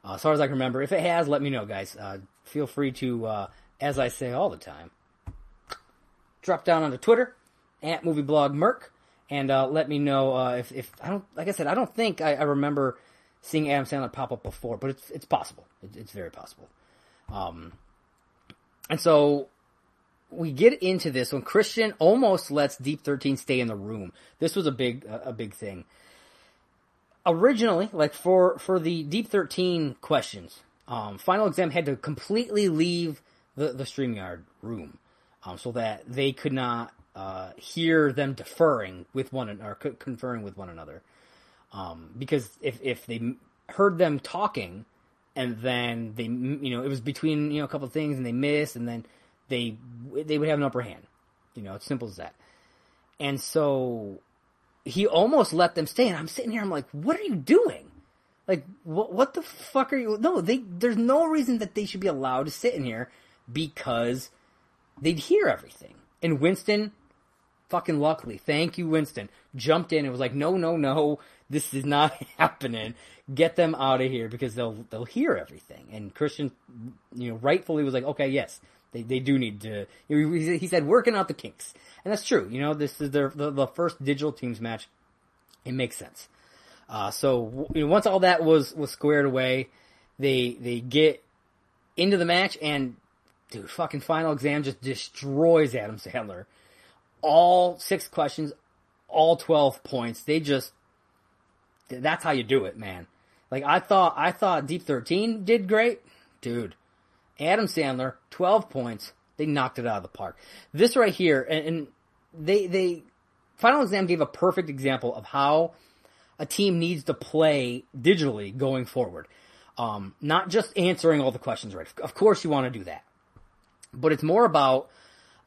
Uh, as far as I can remember, if it has, let me know, guys. Uh, feel free to, uh, as I say all the time, drop down onto Twitter at MovieBlogMerc and uh, let me know uh, if, if I don't. Like I said, I don't think I, I, remember seeing Adam Sandler pop up before, but it's it's possible. It, it's very possible. Um, and so we get into this when Kristian almost lets Deep 13 stay in the room. This was a big a big thing. Originally, like for for the Deep 13 questions, um, final exam had to completely leave the the StreamYard room, um, so that they could not uh, hear them deferring with one or conferring with one another. Um, because if if they heard them talking, and then they, you know, it was between you know a couple of things, and they missed, and then they they would have an upper hand. You know, it's simple as that. And so he almost let them stay, and I'm sitting here, I'm like, what are you doing? Like, what what the fuck are you? No, they there's no reason that they should be allowed to sit in here because they'd hear everything. And Winston, fucking luckily, thank you, Winston, jumped in and was like, no, no, no, this is not happening. Get them out of here because they'll they'll hear everything. And Kristian, you know, rightfully was like, okay, yes, they they do need to. He said working out the kinks, and that's true. You know, this is their the, the first digital teams match. It makes sense. Uh, so you know, once all that was was squared away, they they get into the match and dude, fucking final exam just destroys Adam Sandler. All six questions, all twelve points. They just that's how you do it, man. Like I thought I thought Deep Thirteen did great, dude. Adam Sandler, twelve points. They knocked it out of the park. This right here, and, and they they final exam gave a perfect example of how a team needs to play digitally going forward. Um, not just answering all the questions right. Of course, you want to do that, but it's more about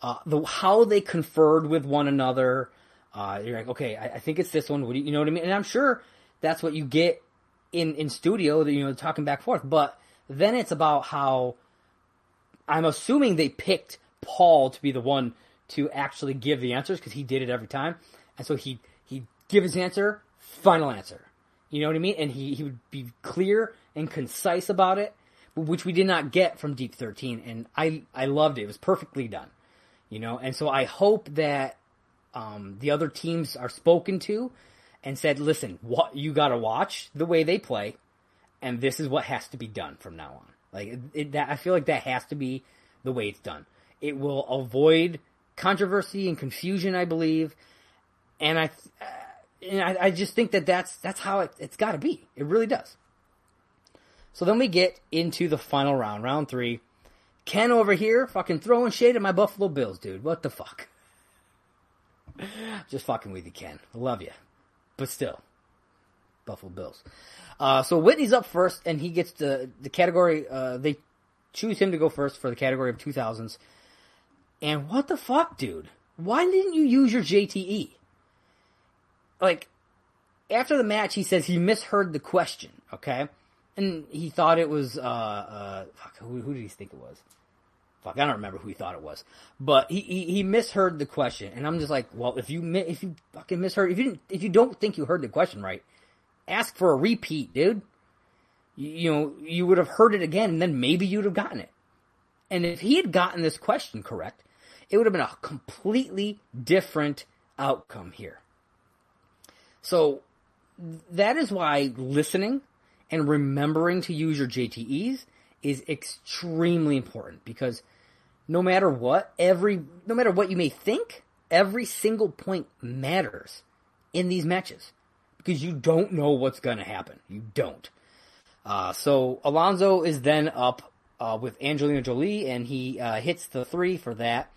uh, the how they conferred with one another. Uh, you're like, okay, I, I, think it's this one. You, you know what I mean? And I'm sure that's what you get in in studio. That you know, talking back forth. But then it's about how I'm assuming they picked Paul to be the one to actually give the answers because he did it every time, and so he he give his answer, final answer. You know what I mean? And he, he would be clear and concise about it, which we did not get from Deep 13. And I, I loved it. It was perfectly done. You know, and so I hope that um, the other teams are spoken to and said, listen, what you got to watch the way they play, and this is what has to be done from now on. Like it, that, I feel like that has to be the way it's done. It will avoid controversy and confusion, I believe, and I, and I, I just think that that's that's how it, it's got to be. It really does. So then we get into the final round, round three. Ken over here, fucking throwing shade at my Buffalo Bills, dude. What the fuck? Just fucking with you, Ken. Love you, but still, Buffalo Bills. Uh, so Whitney's up first, and he gets the the category. Uh, they choose him to go first for the category of 2000s. And what the fuck, dude? Why didn't you use your JTE? like after the match, he says he misheard the question. Okay, and he thought it was uh uh fuck, who, who did he think it was? Fuck, I don't remember who he thought it was, but he, he, he misheard the question, and I'm just like, well, if you if you fucking misheard, if you didn't, if you don't think you heard the question right, ask for a repeat, dude. You, you know, you would have heard it again, and then maybe you'd have gotten it. And if he had gotten this question correct, it would have been a completely different outcome here. So that is why listening and remembering to use your JTEs is extremely important because no matter what, every no matter what you may think, every single point matters in these matches because you don't know what's going to happen. You don't. Uh, so Alonso is then up uh, with Angelina Jolie, and he uh, hits the three for that.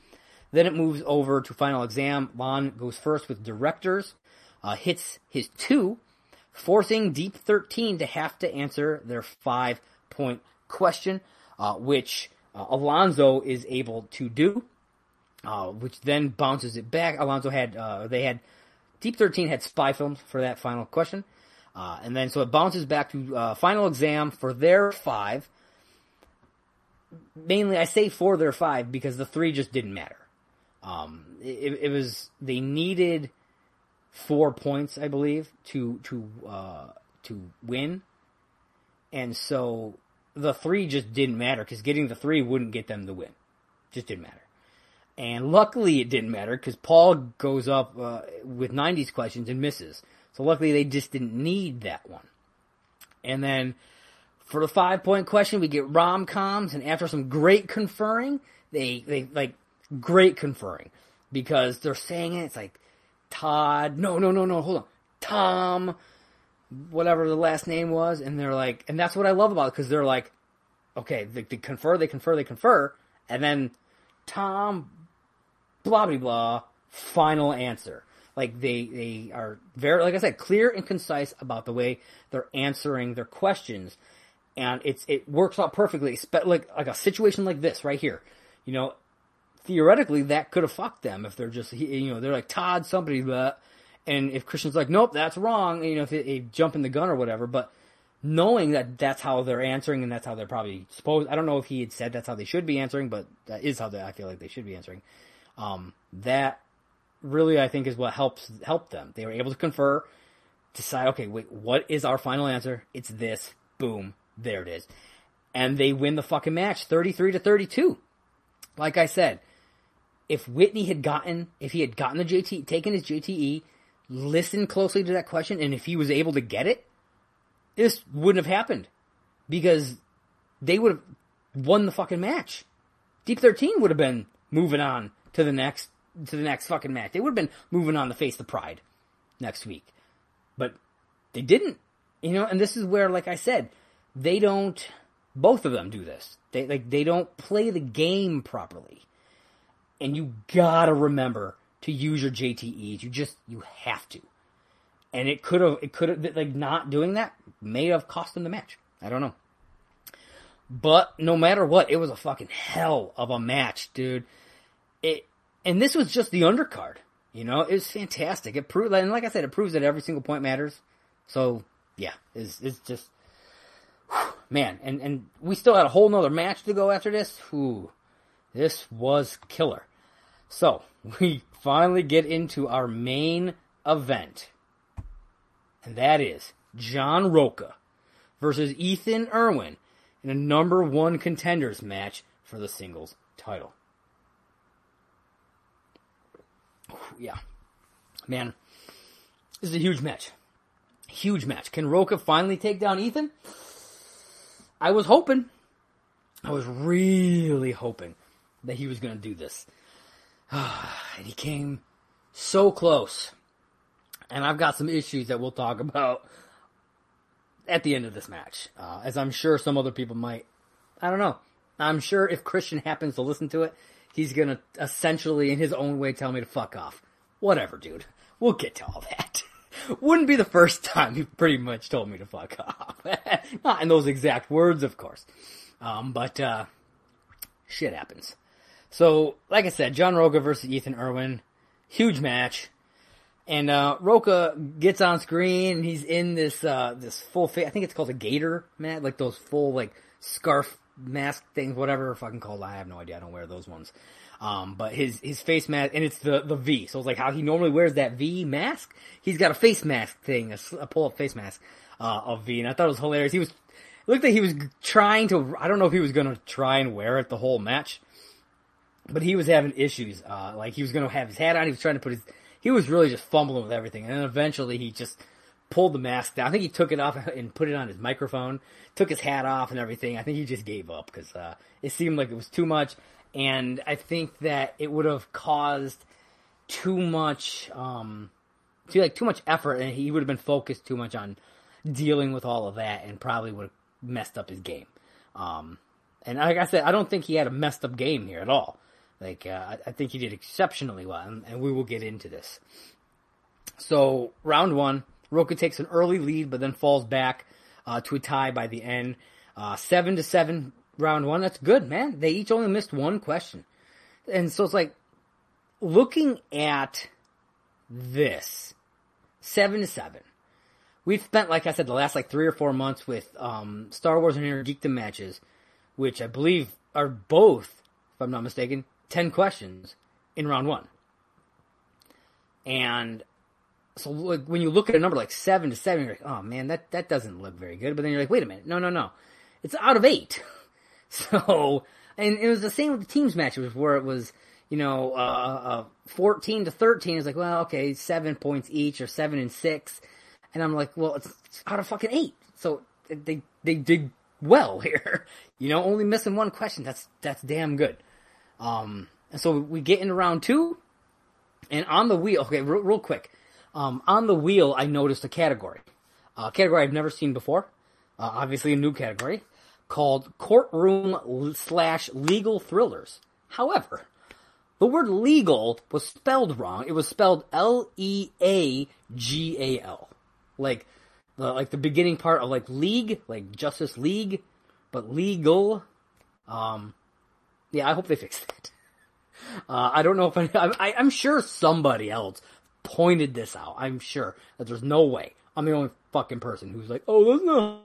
Then it moves over to final exam. Lon goes first with directors uh, hits his two, forcing Deep 13 to have to answer their five point question, uh, which uh, Alonso is able to do, uh, which then bounces it back. Alonso had, uh, they had, Deep 13 had spy films for that final question. Uh, and then so it bounces back to final exam for their five. Mainly, I say for their five because the three just didn't matter. Um, it, it was they needed four points, I believe, to to uh, to win, and so the three just didn't matter because getting the three wouldn't get them the win, just didn't matter. And luckily, it didn't matter because Paul goes up uh, with '90s questions and misses. So luckily, they just didn't need that one. And then for the five point question, we get rom coms, and after some great conferring, they they like great conferring because they're saying it. It's like Todd. No, no, no, no. Hold on. Tom, whatever the last name was, and they're like, and that's what I love about it because they're like, okay, they, they, confer, they confer, they confer, and then Tom, blah blah blah, final answer. Like they they are very, like I said, clear and concise about the way they're answering their questions, and it's it works out perfectly. Like like a situation like this right here, you know, theoretically that could have fucked them if they're just you know they're like Todd somebody that, and if Kristian's like nope that's wrong, you know if they, they jump in the gun or whatever, but knowing that that's how they're answering and that's how they're probably supposed. I don't know if he had said that's how they should be answering, but that is how they, I feel like they should be answering. Um, that really I think is what helps help them. They were able to confer, decide okay wait what is our final answer? It's this. Boom there it is. And they win the fucking match 33 to 32. Like I said, if Whitney had gotten, if he had gotten the JT, taken his JTE, listened closely to that question, and if he was able to get it, this wouldn't have happened. Because they would have won the fucking match. Deep 13 would have been moving on to the next, to the next fucking match. They would have been moving on to face the pride next week. But they didn't. You know, and this is where, like I said, they don't both of them do this. They like they don't play the game properly. And you gotta remember to use your JTEs. You just you have to. And it could have it could have like not doing that may have cost them the match. I don't know. But no matter what, it was a fucking hell of a match, dude. It and this was just the undercard. You know, it was fantastic. It proved, and like I said, it proves that every single point matters. So yeah, it's it's just man, and, and we still had a whole nother match to go after this. Ooh, this was killer. So, we finally get into our main event. And that is John Rocha versus Ethan Erwin in a number one contenders match for the singles title. Yeah. Man, this is a huge match. Huge match. Can Rocha finally take down Ethan? I was hoping, I was really hoping that he was going to do this. and he came so close. And I've got some issues that we'll talk about at the end of this match. Uh, as I'm sure some other people might. I don't know. I'm sure if Kristian happens to listen to it, he's gonna essentially, in his own way, tell me to fuck off. Whatever, dude. We'll get to all that. Wouldn't be the first time he pretty much told me to fuck off. Not in those exact words, of course. Um, but, uh, shit happens. So, like I said, John Rocha versus Ethan Erwin. Huge match. And, uh, Rocha gets on screen and he's in this, uh, this full face, I think it's called a gator mat, like those full, like, scarf mask things, whatever fucking called. I have no idea. I don't wear those ones. Um, but his, his face mask, and it's the, the V. So it's like how he normally wears that V mask. He's got a face mask thing, a, a pull up face mask, uh, of V. And I thought it was hilarious. He was, it looked like he was trying to, I don't know if he was gonna try and wear it the whole match, but he was having issues. Uh, like he was gonna have his hat on, he was trying to put his, he was really just fumbling with everything. And then eventually he just pulled the mask down. I think he took it off and put it on his microphone, took his hat off and everything. I think he just gave up because, uh, it seemed like it was too much and I think that it would have caused too much, um, too like too much effort, and he would have been focused too much on dealing with all of that, and probably would have messed up his game. Um, and like I said, I don't think he had a messed up game here at all. Like uh, I think he did exceptionally well, and, we will get into this. So round one, Rocha takes an early lead, but then falls back uh, to a tie by the end. Uh, seven to seven round one. That's good, man. They each only missed one question. And so it's like, looking at this, seven to seven. We've spent, like I said, the last like three or four months with um, Star Wars and Inner Geekdom matches, which I believe are both, if I'm not mistaken, ten questions in round one. And so like when you look at a number like seven to seven, you're like, oh man, that that doesn't look very good. But then you're like, wait a minute, no, no, no, it's out of eight. So, and it was the same with the teams matches where it was, you know, uh, uh, 14 to 13 is like, well, okay, seven points each or seven and six. And I'm like, well, it's, it's out of fucking eight. So they, they did well here. You know, only missing one question. That's, that's damn good. Um, and so we get into round two and on the wheel, okay, real, real quick. Um, on the wheel, I noticed a category, a category I've never seen before. Uh, obviously a new category called courtroom slash legal thrillers. However, the word legal was spelled wrong. It was spelled L E A G A L. Like, the, like the beginning part of like League, like Justice League, but legal. Um, yeah, I hope they fix that. Uh, I don't know if I, I, I'm sure somebody else pointed this out. I'm sure that there's no way I'm the only fucking person who's like, oh, that's not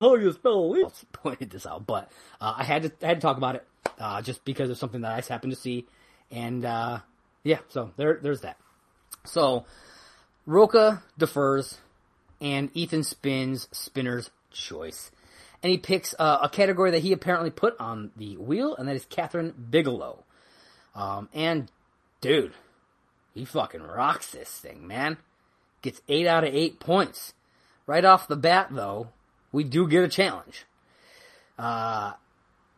how you spell. Pointed this out, but uh, I had to I had to talk about it uh, just because of something that I happened to see, and uh, yeah, so there there's that. So Rocha defers, and Ethan spins Spinner's choice. And he picks uh, a category that he apparently put on the wheel, and that is Kathryn Bigelow. Um, and, dude, he fucking rocks this thing, man. Gets 8 out of 8 points. Right off the bat, though, we do get a challenge. Uh,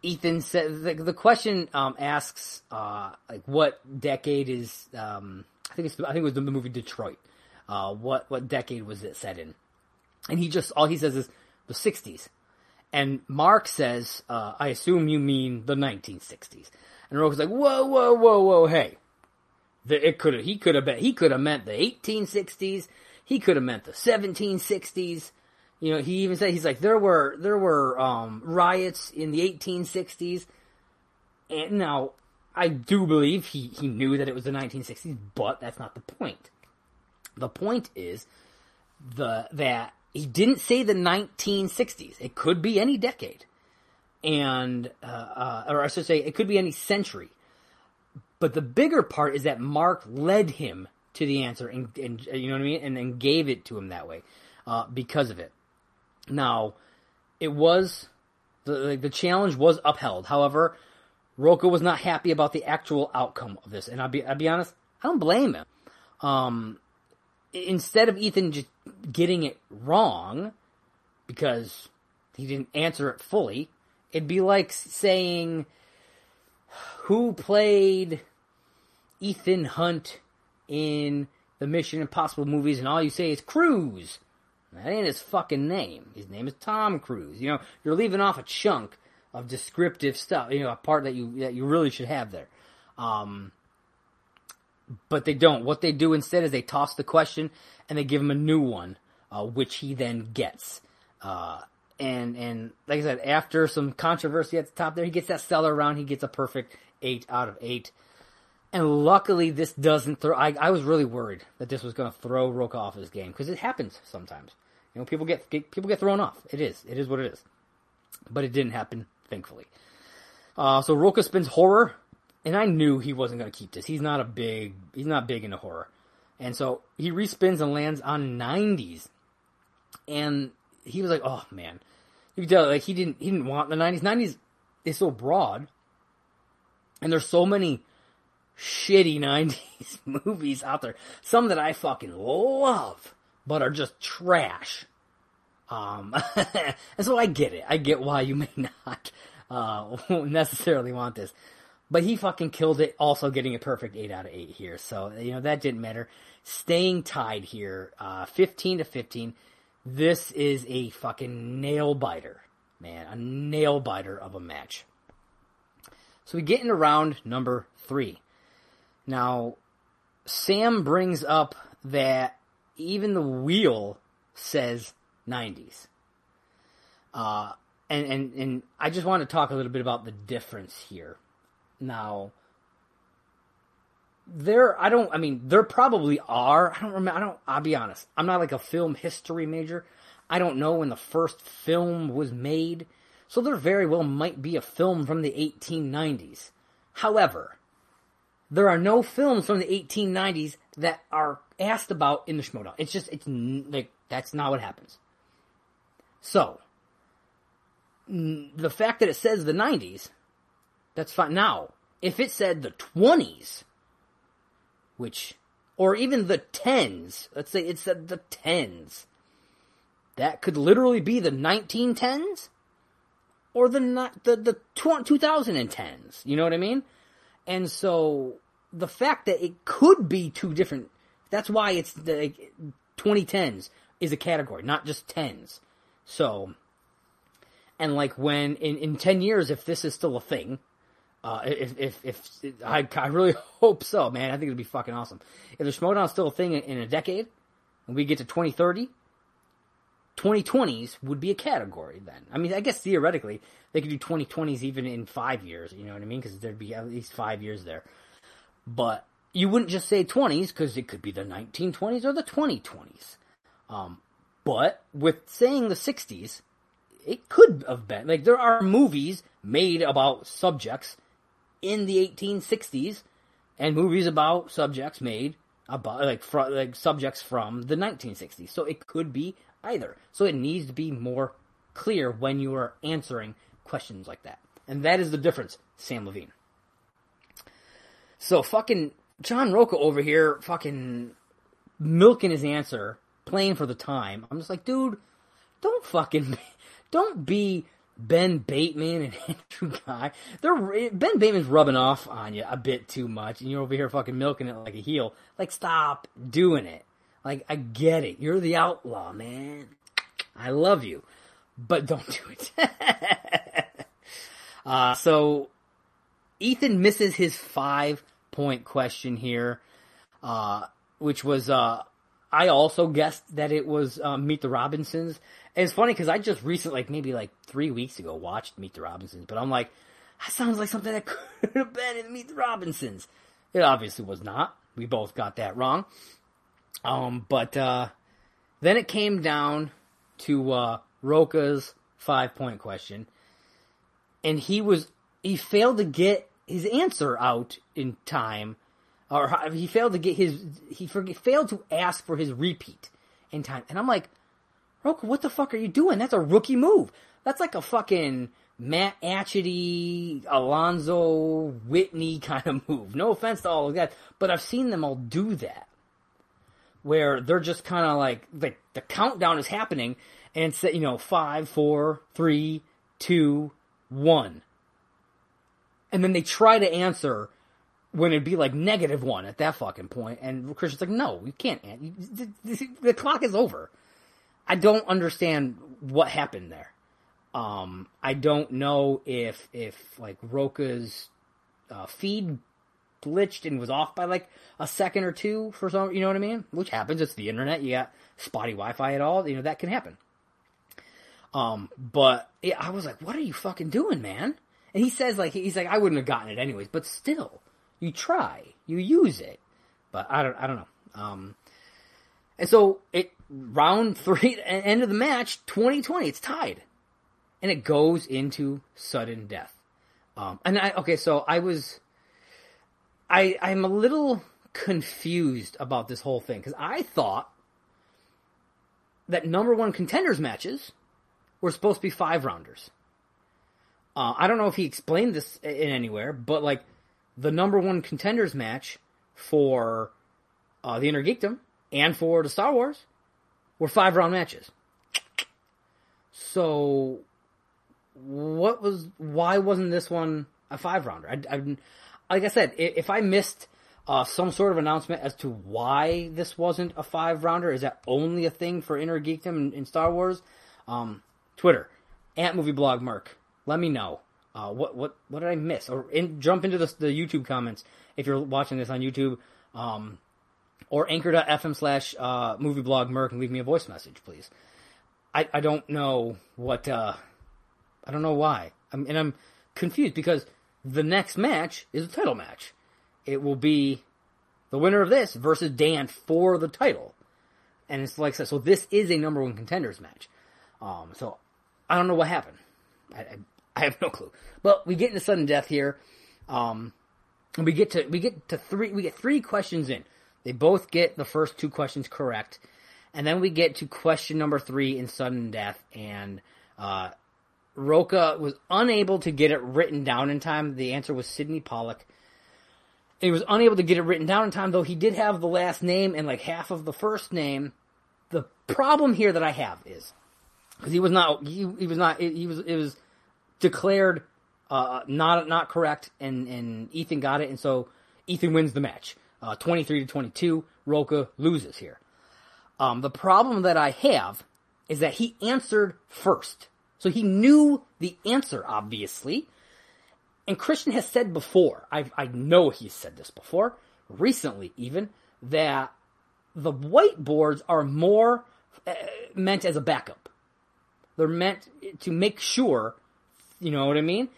Ethan said the, the question um, asks uh, like what decade is um, I think it's I think it was the movie Detroit. Uh, what what decade was it set in? And he just all he says is the 60s. And Mark says, uh, I assume you mean the 1960s. And Rocha's like, whoa, whoa, whoa, whoa, hey. The, it could have, he could have been, he could have meant the 1860s. He could have meant the 1760s. You know, he even said, he's like, there were, there were, um, riots in the 1860s. And now, I do believe he, he knew that it was the 1960s, but that's not the point. The point is the, that he didn't say the 1960s. It could be any decade. And, uh, uh, or I should say, it could be any century. But the bigger part is that Mark led him to the answer and, and you know what I mean? And then gave it to him that way, uh, because of it. Now, it was, the, the challenge was upheld. However, Rocha was not happy about the actual outcome of this. And I'll be, I'll be honest, I don't blame him. Um, instead of Ethan just getting it wrong because he didn't answer it fully, it'd be like saying who played Ethan Hunt in the Mission Impossible movies, and all you say is Cruise. That ain't his fucking name. His name is Tom Cruise. You know, you're leaving off a chunk of descriptive stuff. You know, a part that you that you really should have there. Um, but they don't. What they do instead is they toss the question and they give him a new one, uh, which he then gets. Uh, and and like I said, after some controversy at the top there, he gets that seller round. He gets a perfect eight out of eight. And luckily, this doesn't throw. I, I was really worried that this was going to throw Rocha off his game because it happens sometimes. You know, people get, get, people get thrown off. It is. It is what it is. But it didn't happen, thankfully. Uh, so Rocha spins horror and I knew he wasn't going to keep this. He's not a big, he's not big into horror. And so he respins and lands on 90s. And he was like, oh man. You tell, like, he didn't, he didn't want the 90s. 90s is so broad. And there's so many shitty 90s movies out there. Some that I fucking love, but are just trash. Um, and so I get it. I get why you may not, uh, necessarily want this. But he fucking killed it, also getting a perfect 8 out of 8 here. So, you know, that didn't matter. Staying tied here, uh, 15 to 15. This is a fucking nail biter, man. A nail biter of a match. So we get into round number three. Now, Samm brings up that even the wheel says 90s. Uh, and, and, and I just want to talk a little bit about the difference here. Now, there, I don't, I mean, there probably are. I don't remember, I don't, I'll be honest. I'm not like a film history major. I don't know when the first film was made. So there very well might be a film from the 1890s. However, there are no films from the 1890s that are asked about in the Schmoedown. It's just, it's like, that's not what happens. So, the fact that it says the 90s that's fine. Now, if it said the 20s, which, or even the 10s, let's say it said the 10s, that could literally be the 1910s or the the the 2010s. You know what I mean? And so the fact that it could be two different that's why it's the 2010s is a category, not just 10s. So and like when in in 10 years if this is still a thing, uh, if, if, if, I, I really hope so, man. I think it'd be fucking awesome. If the Schmoedown's still a thing in, in, a decade, and we get to 2030, 2020s would be a category then. I mean, I guess theoretically they could do 2020s even in five years. You know what I mean? Because there'd be at least five years there. But you wouldn't just say 20s because it could be the 1920s or the 2020s. Um, but with saying the 60s, it could have been like there are movies made about subjects in the 1860s and movies about subjects made about like fr- like subjects from the 1960s. So it could be either. So it needs to be more clear when you are answering questions like that. And that is the difference, Samm Levine. So fucking John Rocha over here fucking milking his answer, playing for the time. I'm just like, dude, don't fucking don't be Ben Bateman and Andrew Guy. They're Ben Bateman's rubbing off on you a bit too much, and you're over here fucking milking it like a heel. Like, stop doing it. Like, I get it. You're the outlaw, man. I love you, but don't do it. uh, so Ethan misses his five point question here, uh, which was, uh, I also guessed that it was um, Meet the Robinsons. And it's funny because I just recently, like maybe like three weeks ago, watched Meet the Robinsons, but I'm like, that sounds like something that could have been in Meet the Robinsons. It obviously was not. We both got that wrong. Um, but uh, then it came down to uh, Rocha's five point question, and he was he failed to get his answer out in time or he failed to get his he forget, failed to ask for his repeat in time. And I'm like, Rocha, what the fuck are you doing? That's a rookie move. That's like a fucking Matt Atchity, Alonso Whitney kind of move. No offense to all of that, but I've seen them all do that. Where they're just kind of like, like the countdown is happening and it's, you know, five, four, three, two, one. And then they try to answer when it'd be like negative one at that fucking point, and Kristian's like, no, you can't. The, the, the clock is over. I don't understand what happened there. Um, I don't know if if like Rocha's uh, feed glitched and was off by like a second or two for some, you know what I mean? Which happens. It's the internet. You got spotty Wi-Fi at all. You know that can happen. Um, but yeah, I was like, what are you fucking doing, man? And he says like he's like I wouldn't have gotten it anyways, but still you try, you use it, but I don't, I don't know. Um, and so it round three, end of the match, 2020, it's tied, and it goes into sudden death. Um, and I okay, so I was, I I'm a little confused about this whole thing because I thought that number one contenders matches were supposed to be five rounders. Uh, I don't know if he explained this in anywhere, but like the number one contenders match for uh, the Inner Geekdom and for the Star Wars were five round matches. So, what was? Why wasn't this one a five rounder? I, I, like I said, if I missed uh, some sort of announcement as to why this wasn't a five rounder, is that only a thing for Inner Geekdom in, in Star Wars? Um, Twitter at Movie Blog Merc. Let me know. Uh, what what what did I miss? Or in, jump into the, the YouTube comments if you're watching this on YouTube, um, or anchor.fm slash uh, movie blog Merc and leave me a voice message, please. I, I don't know what uh, I don't know why. I'm, and I'm confused because the next match is a title match. It will be the winner of this versus Dan for the title, and it's like so. This is a number one contenders match. Um, so I don't know what happened. I, I I have no clue. But we get into sudden death here. Um, and we get to we get to three we get three questions in. They both get the first two questions correct. And then we get to question number three in sudden death, and uh, Rocha was unable to get it written down in time. The answer was Sydney Pollack. He was unable to get it written down in time, though he did have the last name and like half of the first name. The problem here that I have is because he was not he, he was not he was it was declared uh, not not correct, and and Ethan got it, and so Ethan wins the match, uh, twenty three to twenty two. Rocha loses here. Um, the problem that I have is that he answered first, so he knew the answer obviously. And Kristian has said before, I I know he's said this before, recently even, that The whiteboards are more uh, meant as a backup. They're meant to make sure, you know what I mean?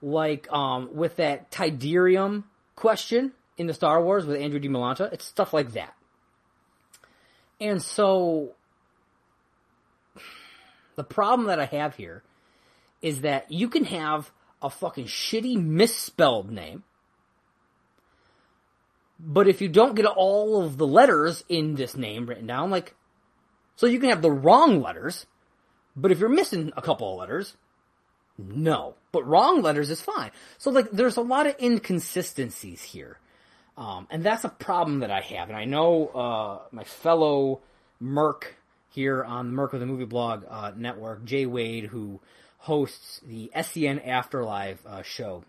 Like um, with that Tydirium question in the Star Wars with Andrew DiMolanta, it's stuff like that. And so the problem that I have here is that you can have a fucking shitty misspelled name. But if you don't get all of the letters in this name written down, like, so you can have the wrong letters, but if you're missing a couple of letters, no. But wrong letters is fine. So like, there's a lot of inconsistencies here. Um, and that's a problem that I have. And I know, uh, my fellow Merc here on the Merc of the Movie Blog, uh, network, Jay Wade, who, hosts the SEN Afterlife uh, show.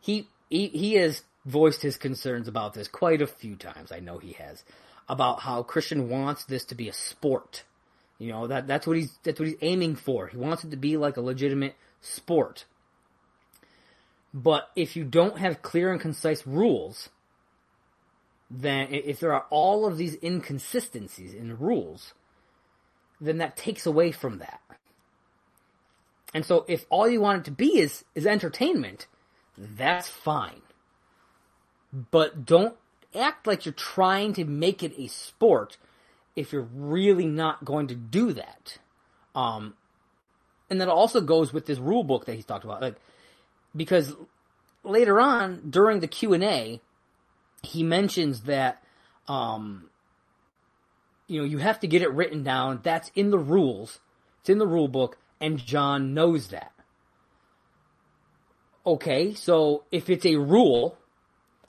He, he he has voiced his concerns about this quite a few times. I know he has about how Kristian wants this to be a sport. You know that that's what he's that's what he's aiming for. He wants it to be like a legitimate sport. But if you don't have clear and concise rules, then if there are all of these inconsistencies in the rules, then that takes away from that. And so if all you want it to be is, is entertainment, that's fine. But don't act like you're trying to make it a sport if you're really not going to do that. Um, and that also goes with this rule book that he's talked about, like, because later on during the Q and A, he mentions that, um, you know, you have to get it written down. That's in the rules. It's in the rule book and John knows that. Okay, so if it's a rule,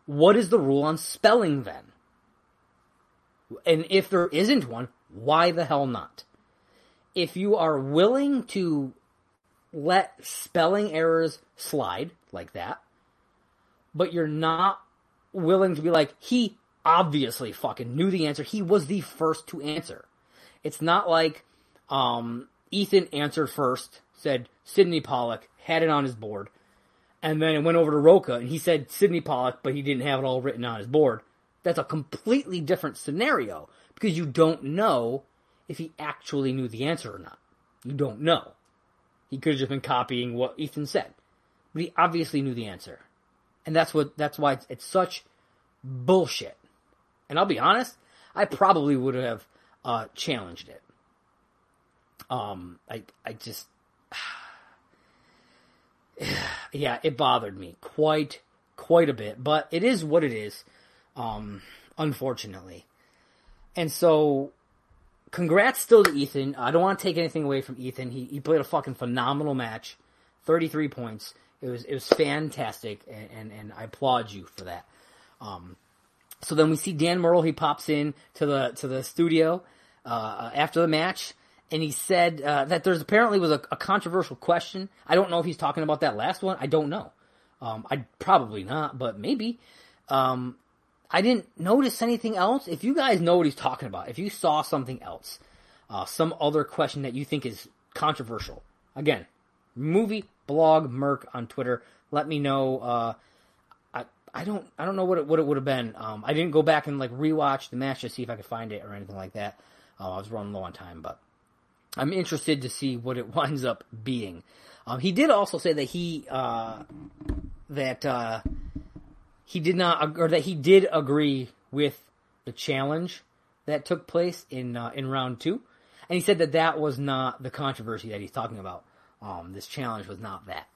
what is the rule on spelling then? And if there isn't one, why the hell not? If you are willing to let spelling errors slide like that, but you're not willing to be like, he obviously fucking knew the answer. He was the first to answer. It's not like, um, Ethan answered first, said Sydney Pollack, had it on his board, and then it went over to Rocha and he said Sydney Pollack, but he didn't have it all written on his board. That's a completely different scenario because you don't know if he actually knew the answer or not. You don't know. He could have just been copying what Ethan said, but he obviously knew the answer, and that's what that's why it's, it's such bullshit. And I'll be honest, I probably would have uh, challenged it. Um, I I just yeah, it bothered me quite quite a bit, but it is what it is. Um, unfortunately, and so congrats still to Ethan. I don't want to take anything away from Ethan. He he played a fucking phenomenal match, thirty three points. It was it was fantastic, and, and, and I applaud you for that. Um, so then we see Dan Murrell. He pops in to the to the studio uh, after the match, and he said uh, that there's apparently was a, a, controversial question. I don't know if he's talking about that last one. I don't know. Um, I probably not, but maybe. Um, I didn't notice anything else. If you guys know what he's talking about, if you saw something else, uh, some other question that you think is controversial, again, movie blog Merc on Twitter. Let me know. Uh, I I don't I don't know what it what it would have been. Um, I didn't go back and like rewatch the match to see if I could find it or anything like that. Uh, I was running low on time, but I'm interested to see what it winds up being. Um, he did also say that he uh, that uh, he did not or that he did agree with the challenge that took place in uh, in round two, and he said that that was not the controversy that he's talking about. Um, this challenge was not that.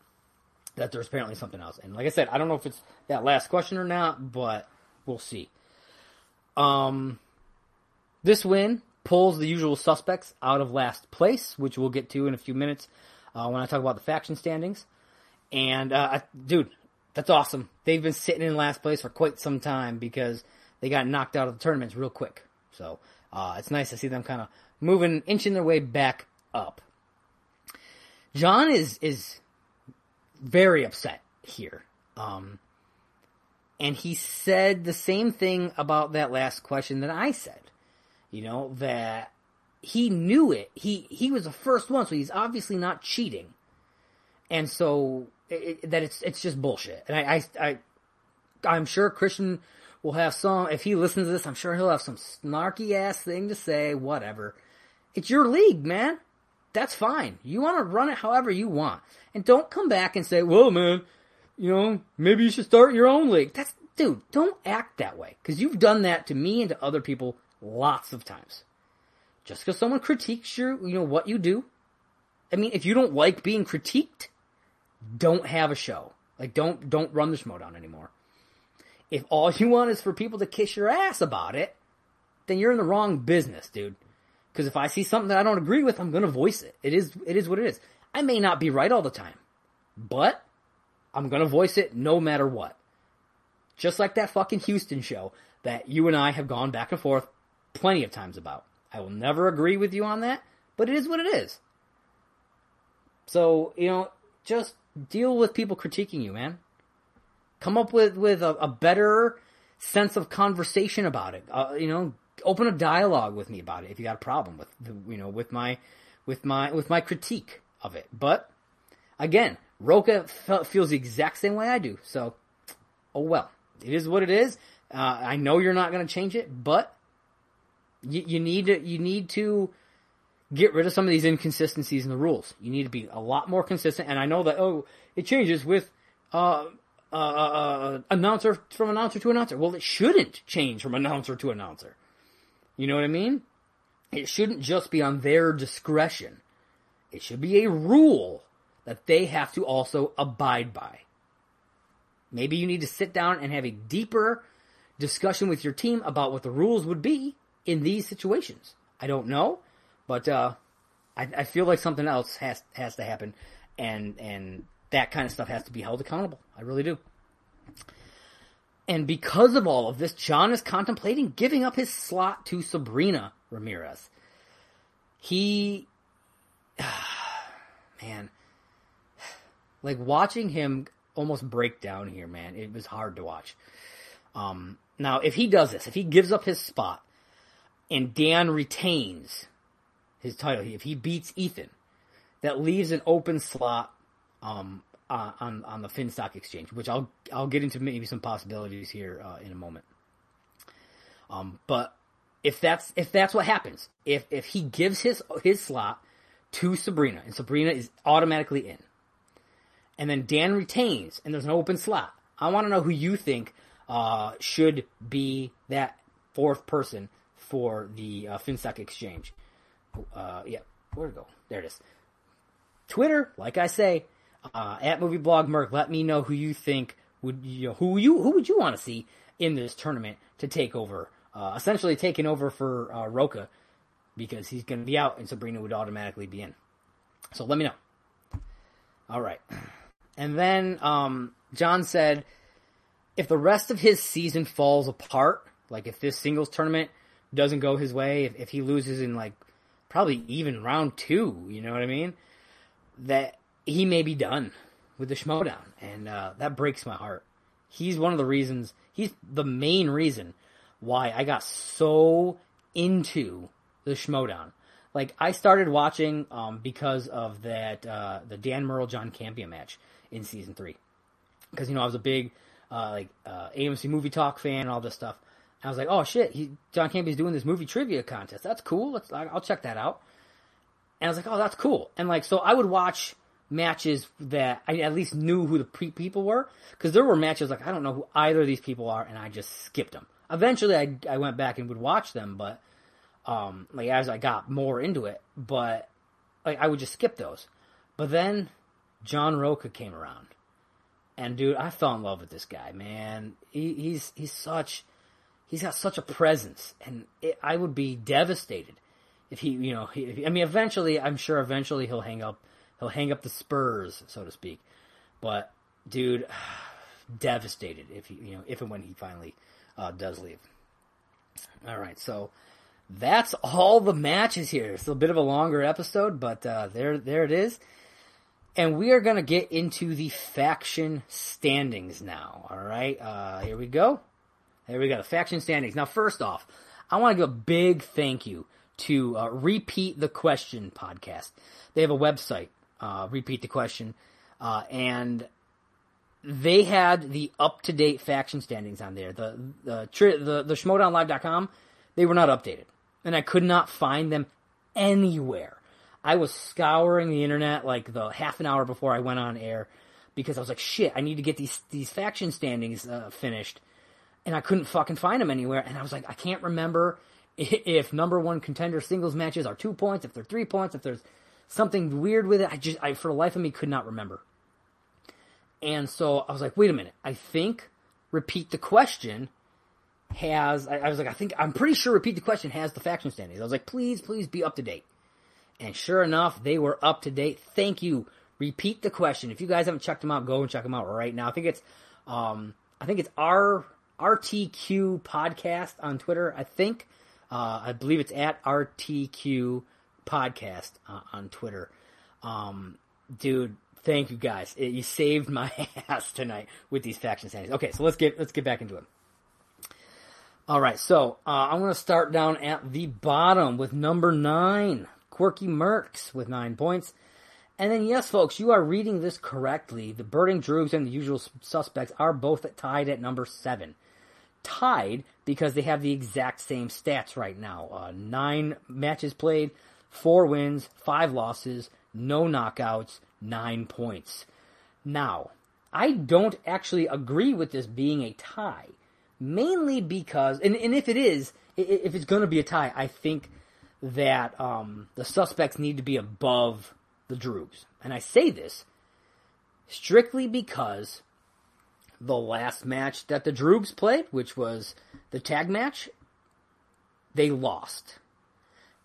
That there's apparently something else, and like I said, I don't know if it's that last question or not, but we'll see. Um, this win pulls the usual suspects out of last place, which we'll get to in a few minutes uh, when I talk about the faction standings. And uh, dude, that's awesome. They've been sitting in last place for quite some time because they got knocked out of the tournaments real quick. So uh, it's nice to see them kind of moving, inching their way back up. John is is very upset here. Um, and he said the same thing about that last question that I said. You know, that he knew it. He he was the first one, so he's obviously not cheating. And so it, that it's it's just bullshit. And I, I I I'm sure Kristian will have some, if he listens to this, I'm sure he'll have some snarky ass thing to say, whatever. It's your league, man. That's fine. You want to run it however you want. And don't come back and say, well, man, you know, maybe you should start your own league. That's, dude, don't act that way. Cause you've done that to me and to other people lots of times. Just because someone critiques your, you know, what you do. I mean, if you don't like being critiqued, don't have a show. Like, don't, don't run the Schmoedown anymore. If all you want is for people to kiss your ass about it, then you're in the wrong business, dude. Because if I see something that I don't agree with, I'm gonna voice it. It is, it is what it is. I may not be right all the time, but I'm gonna voice it no matter what. Just like that fucking Houston show that you and I have gone back and forth plenty of times about. I will never agree with you on that, but it is what it is. So, you know, just deal with people critiquing you, man. Come up with, with a, a better sense of conversation about it. Uh, you know, open a dialogue with me about it if you got a problem with, the, you know, with my, with my, with my critique of it. But again, Rocha feels the exact same way I do. So, oh well, it is what it is. Uh, I know you're not going to change it, but you, you need to, you need to get rid of some of these inconsistencies in the rules. You need to be a lot more consistent. And I know that oh, it changes with uh, uh, uh, uh, announcer from announcer to announcer. Well, it shouldn't change from announcer to announcer. You know what I mean? It shouldn't just be on their discretion. It should be a rule that they have to also abide by. Maybe you need to sit down and have a deeper discussion with your team about what the rules would be in these situations. I don't know. But uh, I, I feel like something else has has to happen, and and that kind of stuff has to be held accountable. I really do. And because of all of this, John is contemplating giving up his slot to Sabrina Ramirez. He, man, like watching him almost break down here, man. It was hard to watch. Um, now, if he does this, if he gives up his spot, and Dan retains his title. If he beats Ethan, that leaves an open slot um, on on the Finstock Exchange, which I'll I'll get into maybe some possibilities here uh, in a moment. Um, but if that's if that's what happens, if if he gives his his slot to Sabrina and Sabrina is automatically in, and then Dan retains and there's an open slot, I want to know who you think uh, should be that fourth person for the uh, Finstock Exchange uh, yeah, where'd it go? There it is. Twitter, like I say, uh, at Movie Blog Merc, let me know who you think would you know, who you who would you want to see in this tournament to take over, uh, essentially taking over for uh, Rocha because he's going to be out and Sabrina would automatically be in. So let me know. All right, and then um, John said if the rest of his season falls apart, like if this singles tournament doesn't go his way, if, if he loses in like probably even round two, you know what I mean? That he may be done with the Schmoedown, and uh, that breaks my heart. He's one of the reasons, he's the main reason why I got so into the Schmoedown. Like, I started watching um, because of that, uh, the Dan Murrell John Campea match in season three. Because, you know, I was a big, uh, like, uh, AMC movie talk fan and all this stuff. I was like, oh shit, he, John Campea's doing this movie trivia contest. That's cool. Let's, I'll check that out. And I was like, oh, that's cool. And like, so I would watch matches that I at least knew who the pre- people were. Cause there were matches like, I don't know who either of these people are, and I just skipped them. Eventually I, I went back and would watch them, but, um, like as I got more into it, but like I would just skip those. But then John Rocha came around. And dude, I fell in love with this guy, man. He, he's, he's such, he's got such a presence, and it, I would be devastated if he, you know, he, I mean, eventually, I'm sure eventually he'll hang up, he'll hang up the spurs, so to speak. But, dude, devastated if he, you know, if and when he finally uh, does leave. All right, so that's all the matches here. It's a bit of a longer episode, but uh, there, there it is. And we are going to get into the faction standings now. All right, uh, here we go. There we go, faction standings. Now, first off, I want to give a big thank you to uh, Repeat the Question podcast. They have a website, uh, Repeat the Question, uh, and they had the up to date faction standings on there. The the the the Schmoedownlive.com, they were not updated, and I could not find them anywhere. I was scouring the internet like the half an hour before I went on air because I was like, shit, I need to get these these faction standings uh, finished, and I couldn't fucking find them anywhere. And I was like, I can't remember if number one contender singles matches are two points, if they're three points, if there's something weird with it. I just, I for the life of me could not remember. And so I was like, wait a minute, I think repeat the question has, I, I was like, I think, I'm pretty sure repeat the question has the faction standings. I was like, please, please be up to date. And sure enough, they were up to date. Thank you. Repeat the question. If you guys haven't checked them out, go and check them out right now. I think it's, um, I think it's R RTQ podcast on Twitter. I think, uh, I believe it's at RTQ podcast uh, on Twitter. Um, dude, thank you guys. It, you saved my ass tonight with these faction standings. Okay, so let's get let's get back into it. All right, so uh, I'm going to start down at the bottom with number nine, Quirky Mercs with nine points. And then, yes, folks, you are reading this correctly. The Burning Droogs and the usual suspects are both tied at number seven. Tied because they have the exact same stats right now. Uh, nine matches played, four wins, five losses, no knockouts, nine points. Now, I don't actually agree with this being a tie, mainly because, and, and if it is, if it's going to be a tie, I think that um, the suspects need to be above the Droogs. And I say this strictly because the last match that the Droogs played, which was the tag match, they lost.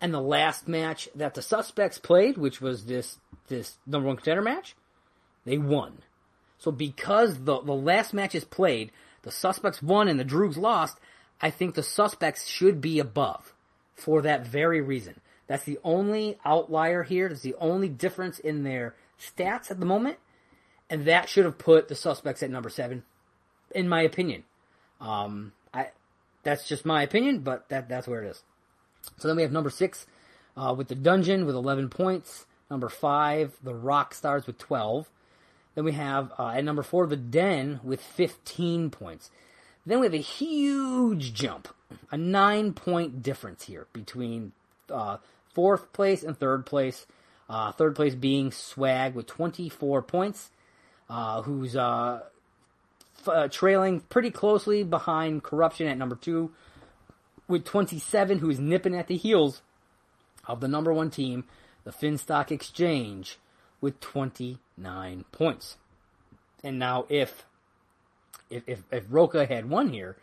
And the last match that the suspects played, which was this this number one contender match, they won. So because the the last match is played, the suspects won and the Droogs lost, I think the suspects should be above for that very reason. That's the only outlier here. That's the only difference in their stats at the moment. And that should have put the suspects at number seven, in my opinion. Um, I, that's just my opinion, but that, that's where it is. So then we have number six, uh, with the dungeon with 11 points. Number five, the Rock Stars with 12. Then we have uh, at number four, the Den with 15 points. Then we have a huge jump, a nine point difference here between uh, fourth place and third place. Uh, third place being Swag with 24 points, who's uh, f- uh, trailing pretty closely behind Corruption at number two with 27, who is nipping at the heels of the number one team the Finstock Exchange with 29 points. And now if if if, if Rocha had won here,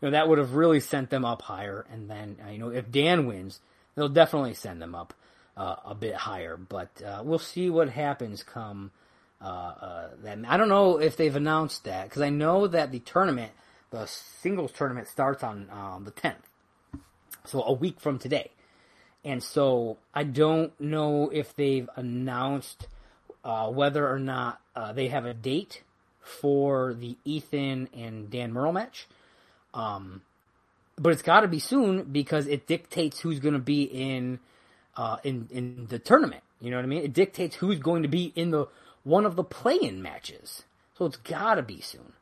you know that would have really sent them up higher. And then uh, you know if Dan wins, they'll definitely send them up uh, a bit higher. But uh, we'll see what happens come uh, uh, that. I don't know if they've announced that because I know that the tournament, the singles tournament, starts on um, the 10th, so a week from today. And so I don't know if they've announced uh, whether or not uh, they have a date for the Ethan and Dan Murrell match. Um, but it's got to be soon because it dictates who's going to be in uh, in in the tournament. You know what I mean? It dictates who's going to be in the one of the play-in matches. So it's got to be soon.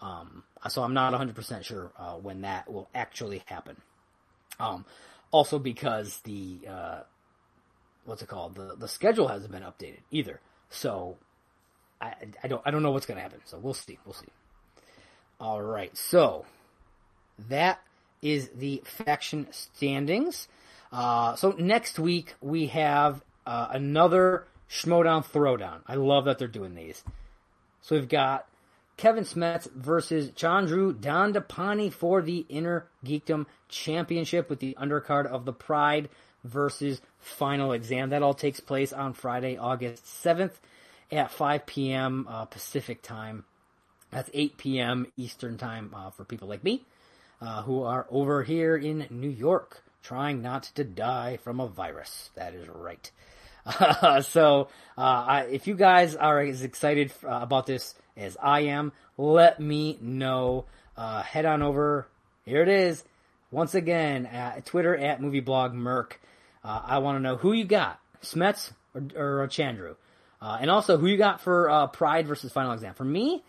Um, so I'm not 100% sure uh, when that will actually happen. Um, also because the uh, what's it called the the schedule hasn't been updated either. So I I don't I don't know what's gonna happen. So we'll see we'll see. All right, so that is the faction standings. Uh, so next week we have uh, another Schmoedown Throwdown. I love that they're doing these. So we've got Kevin Smets versus Chandru Dandapani for the Inner Geekdom Championship with the undercard of the Pride versus Final Exam. That all takes place on Friday, August 7th at 5 p.m. Uh, Pacific time. That's 8 p.m. Eastern time uh, for people like me uh, who are over here in New York trying not to die from a virus. That is right. so, uh, I, if you guys are as excited uh, about this as I am, let me know. Uh, head on over. Here it is. Once again, at Twitter at MovieBlog Merc. Uh, I want to know who you got, Smets or, or Chandru. Uh, and also who you got for uh, Pride versus Final Exam. For me,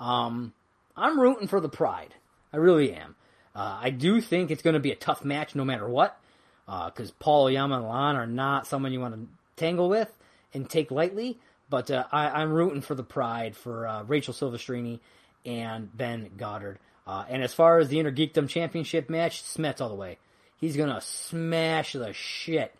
Um, I'm rooting for the Pride. I really am. Uh, I do think it's going to be a tough match no matter what, because uh, Paul Oyama and are not someone you want to tangle with and take lightly. But uh, I, am rooting for the Pride for uh, Rachel Silvestrini and Ben Goddard. Uh, and as far as the Inner Geekdom Championship match, Smets all the way. He's gonna smash the shit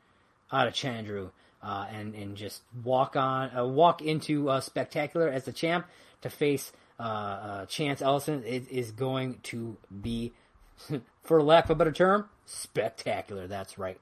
out of Chandru uh, and and just walk on, uh, walk into uh, Spectacular as the champ to face Chance Ellison. It is going to be, for lack of a better term, spectacular. That's right.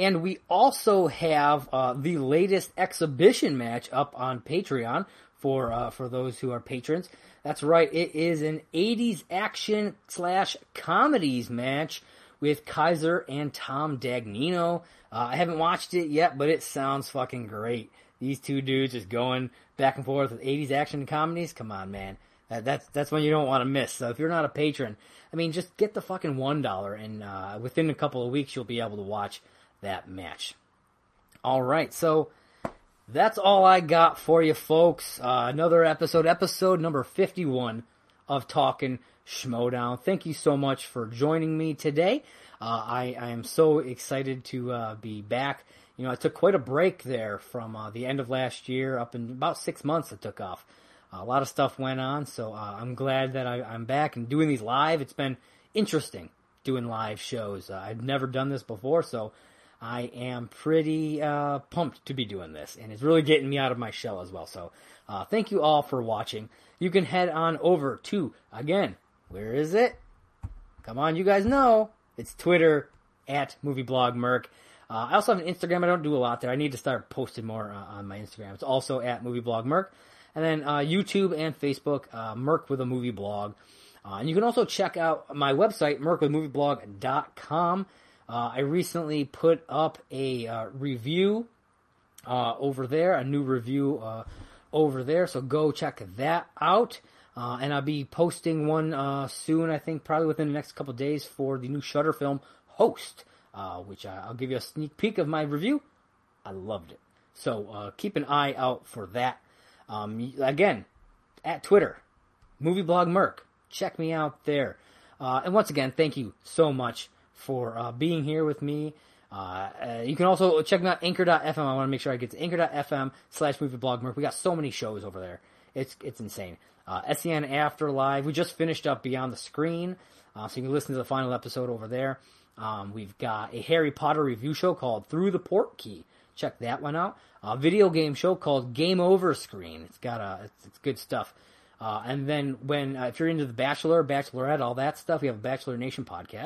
And we also have uh, the latest exhibition match up on Patreon for uh, for those who are patrons. That's right, it is an 80s action slash comedies match with Kaiser and Tom Dagnino. Uh, I haven't watched it yet, but it sounds fucking great. These two dudes just going back and forth with 80s action comedies. Come on, man. That, that's that's one you don't want to miss. So if you're not a patron, I mean, just get the fucking one dollar, and uh, within a couple of weeks, you'll be able to watch that match. All right, so that's all I got for you, folks. Uh, another episode, episode number 51 of Talking Schmoedown. Thank you so much for joining me today. Uh, I, I, am so excited to uh, be back. You know, I took quite a break there from uh, the end of last year up in about six months. It took off. a lot of stuff went on, so uh, I'm glad that I, am back and doing these live. It's been interesting doing live shows. Uh, I've never done this before, so I am pretty uh, pumped to be doing this, and it's really getting me out of my shell as well. So, uh, thank you all for watching. You can head on over to again. Where is it? Come on, you guys know it's Twitter at MovieBlogMerc. Uh, I also have an Instagram. I don't do a lot there. I need to start posting more uh, on my Instagram. It's also at MovieBlogMerc, and then uh, YouTube and Facebook, uh, Merc with a movie blog. Uh, and you can also check out my website, mercwithmovieblog.com. Uh, I recently put up a uh, review uh, over there, a new review uh, over there. So go check that out. Uh, and I'll be posting one uh, soon. I think probably within the next couple days for the new Shudder film Host, which I, will give you a sneak peek of my review. I loved it. So keep an eye out for that. Um, again, at Twitter, Movie Blog Merc. Check me out there. and once again, thank you so much for uh, being here with me. Uh, uh, you can also check me out anchor.fm. I want to make sure I get to anchor.fm slash movie blog We got so many shows over there. It's, it's insane. Uh, SEN Afterlife. We just finished up Beyond the Screen. Uh, so you can listen to the final episode over there. Um, we've got a Harry Potter review show called Through the Port Key. Check that one out. A video game show called Game Over Screen. It's got a, it's, it's good stuff. Uh, and then when, uh, if you're into The Bachelor, Bachelorette, all that stuff, we have a Bachelor Nation podcast.